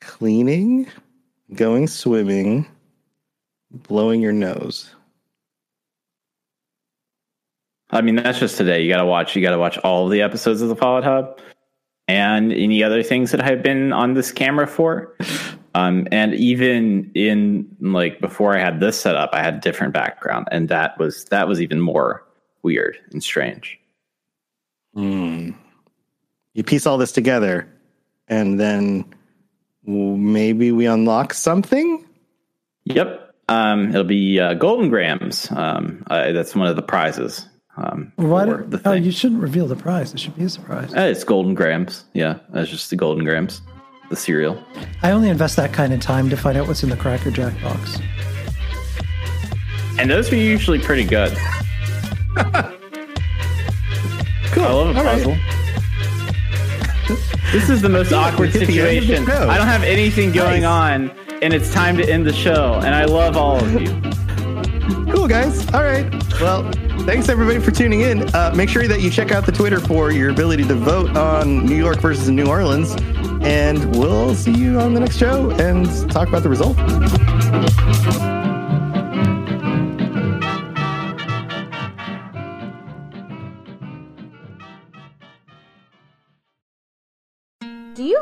cleaning, going swimming, blowing your nose. i mean that's just today you gotta watch you gotta watch all of the episodes of the Fallout hub and any other things that i've been on this camera for um, and even in like before i had this set up i had a different background and that was that was even more weird and strange Hmm. You piece all this together, and then maybe we unlock something. yep um, it'll be uh, Golden Grahams um, uh, that's one of the prizes um, Why for did, the oh, you shouldn't reveal the prize. It should be a surprise. Uh, it's Golden Grahams yeah that's just the Golden Grahams the cereal I only invest that kind of time to find out what's in the Cracker Jack box. And those are usually pretty good. cool. I love a All right. This is the most awkward hit the end of the situation. I don't have anything going Nice. on, and it's time to end the show. And I love all of you. Cool, guys. All right. Well, thanks everybody for tuning in. Uh, make sure that you check out the Twitter for your ability to vote on New York versus New Orleans. And we'll see you on the next show and talk about the result.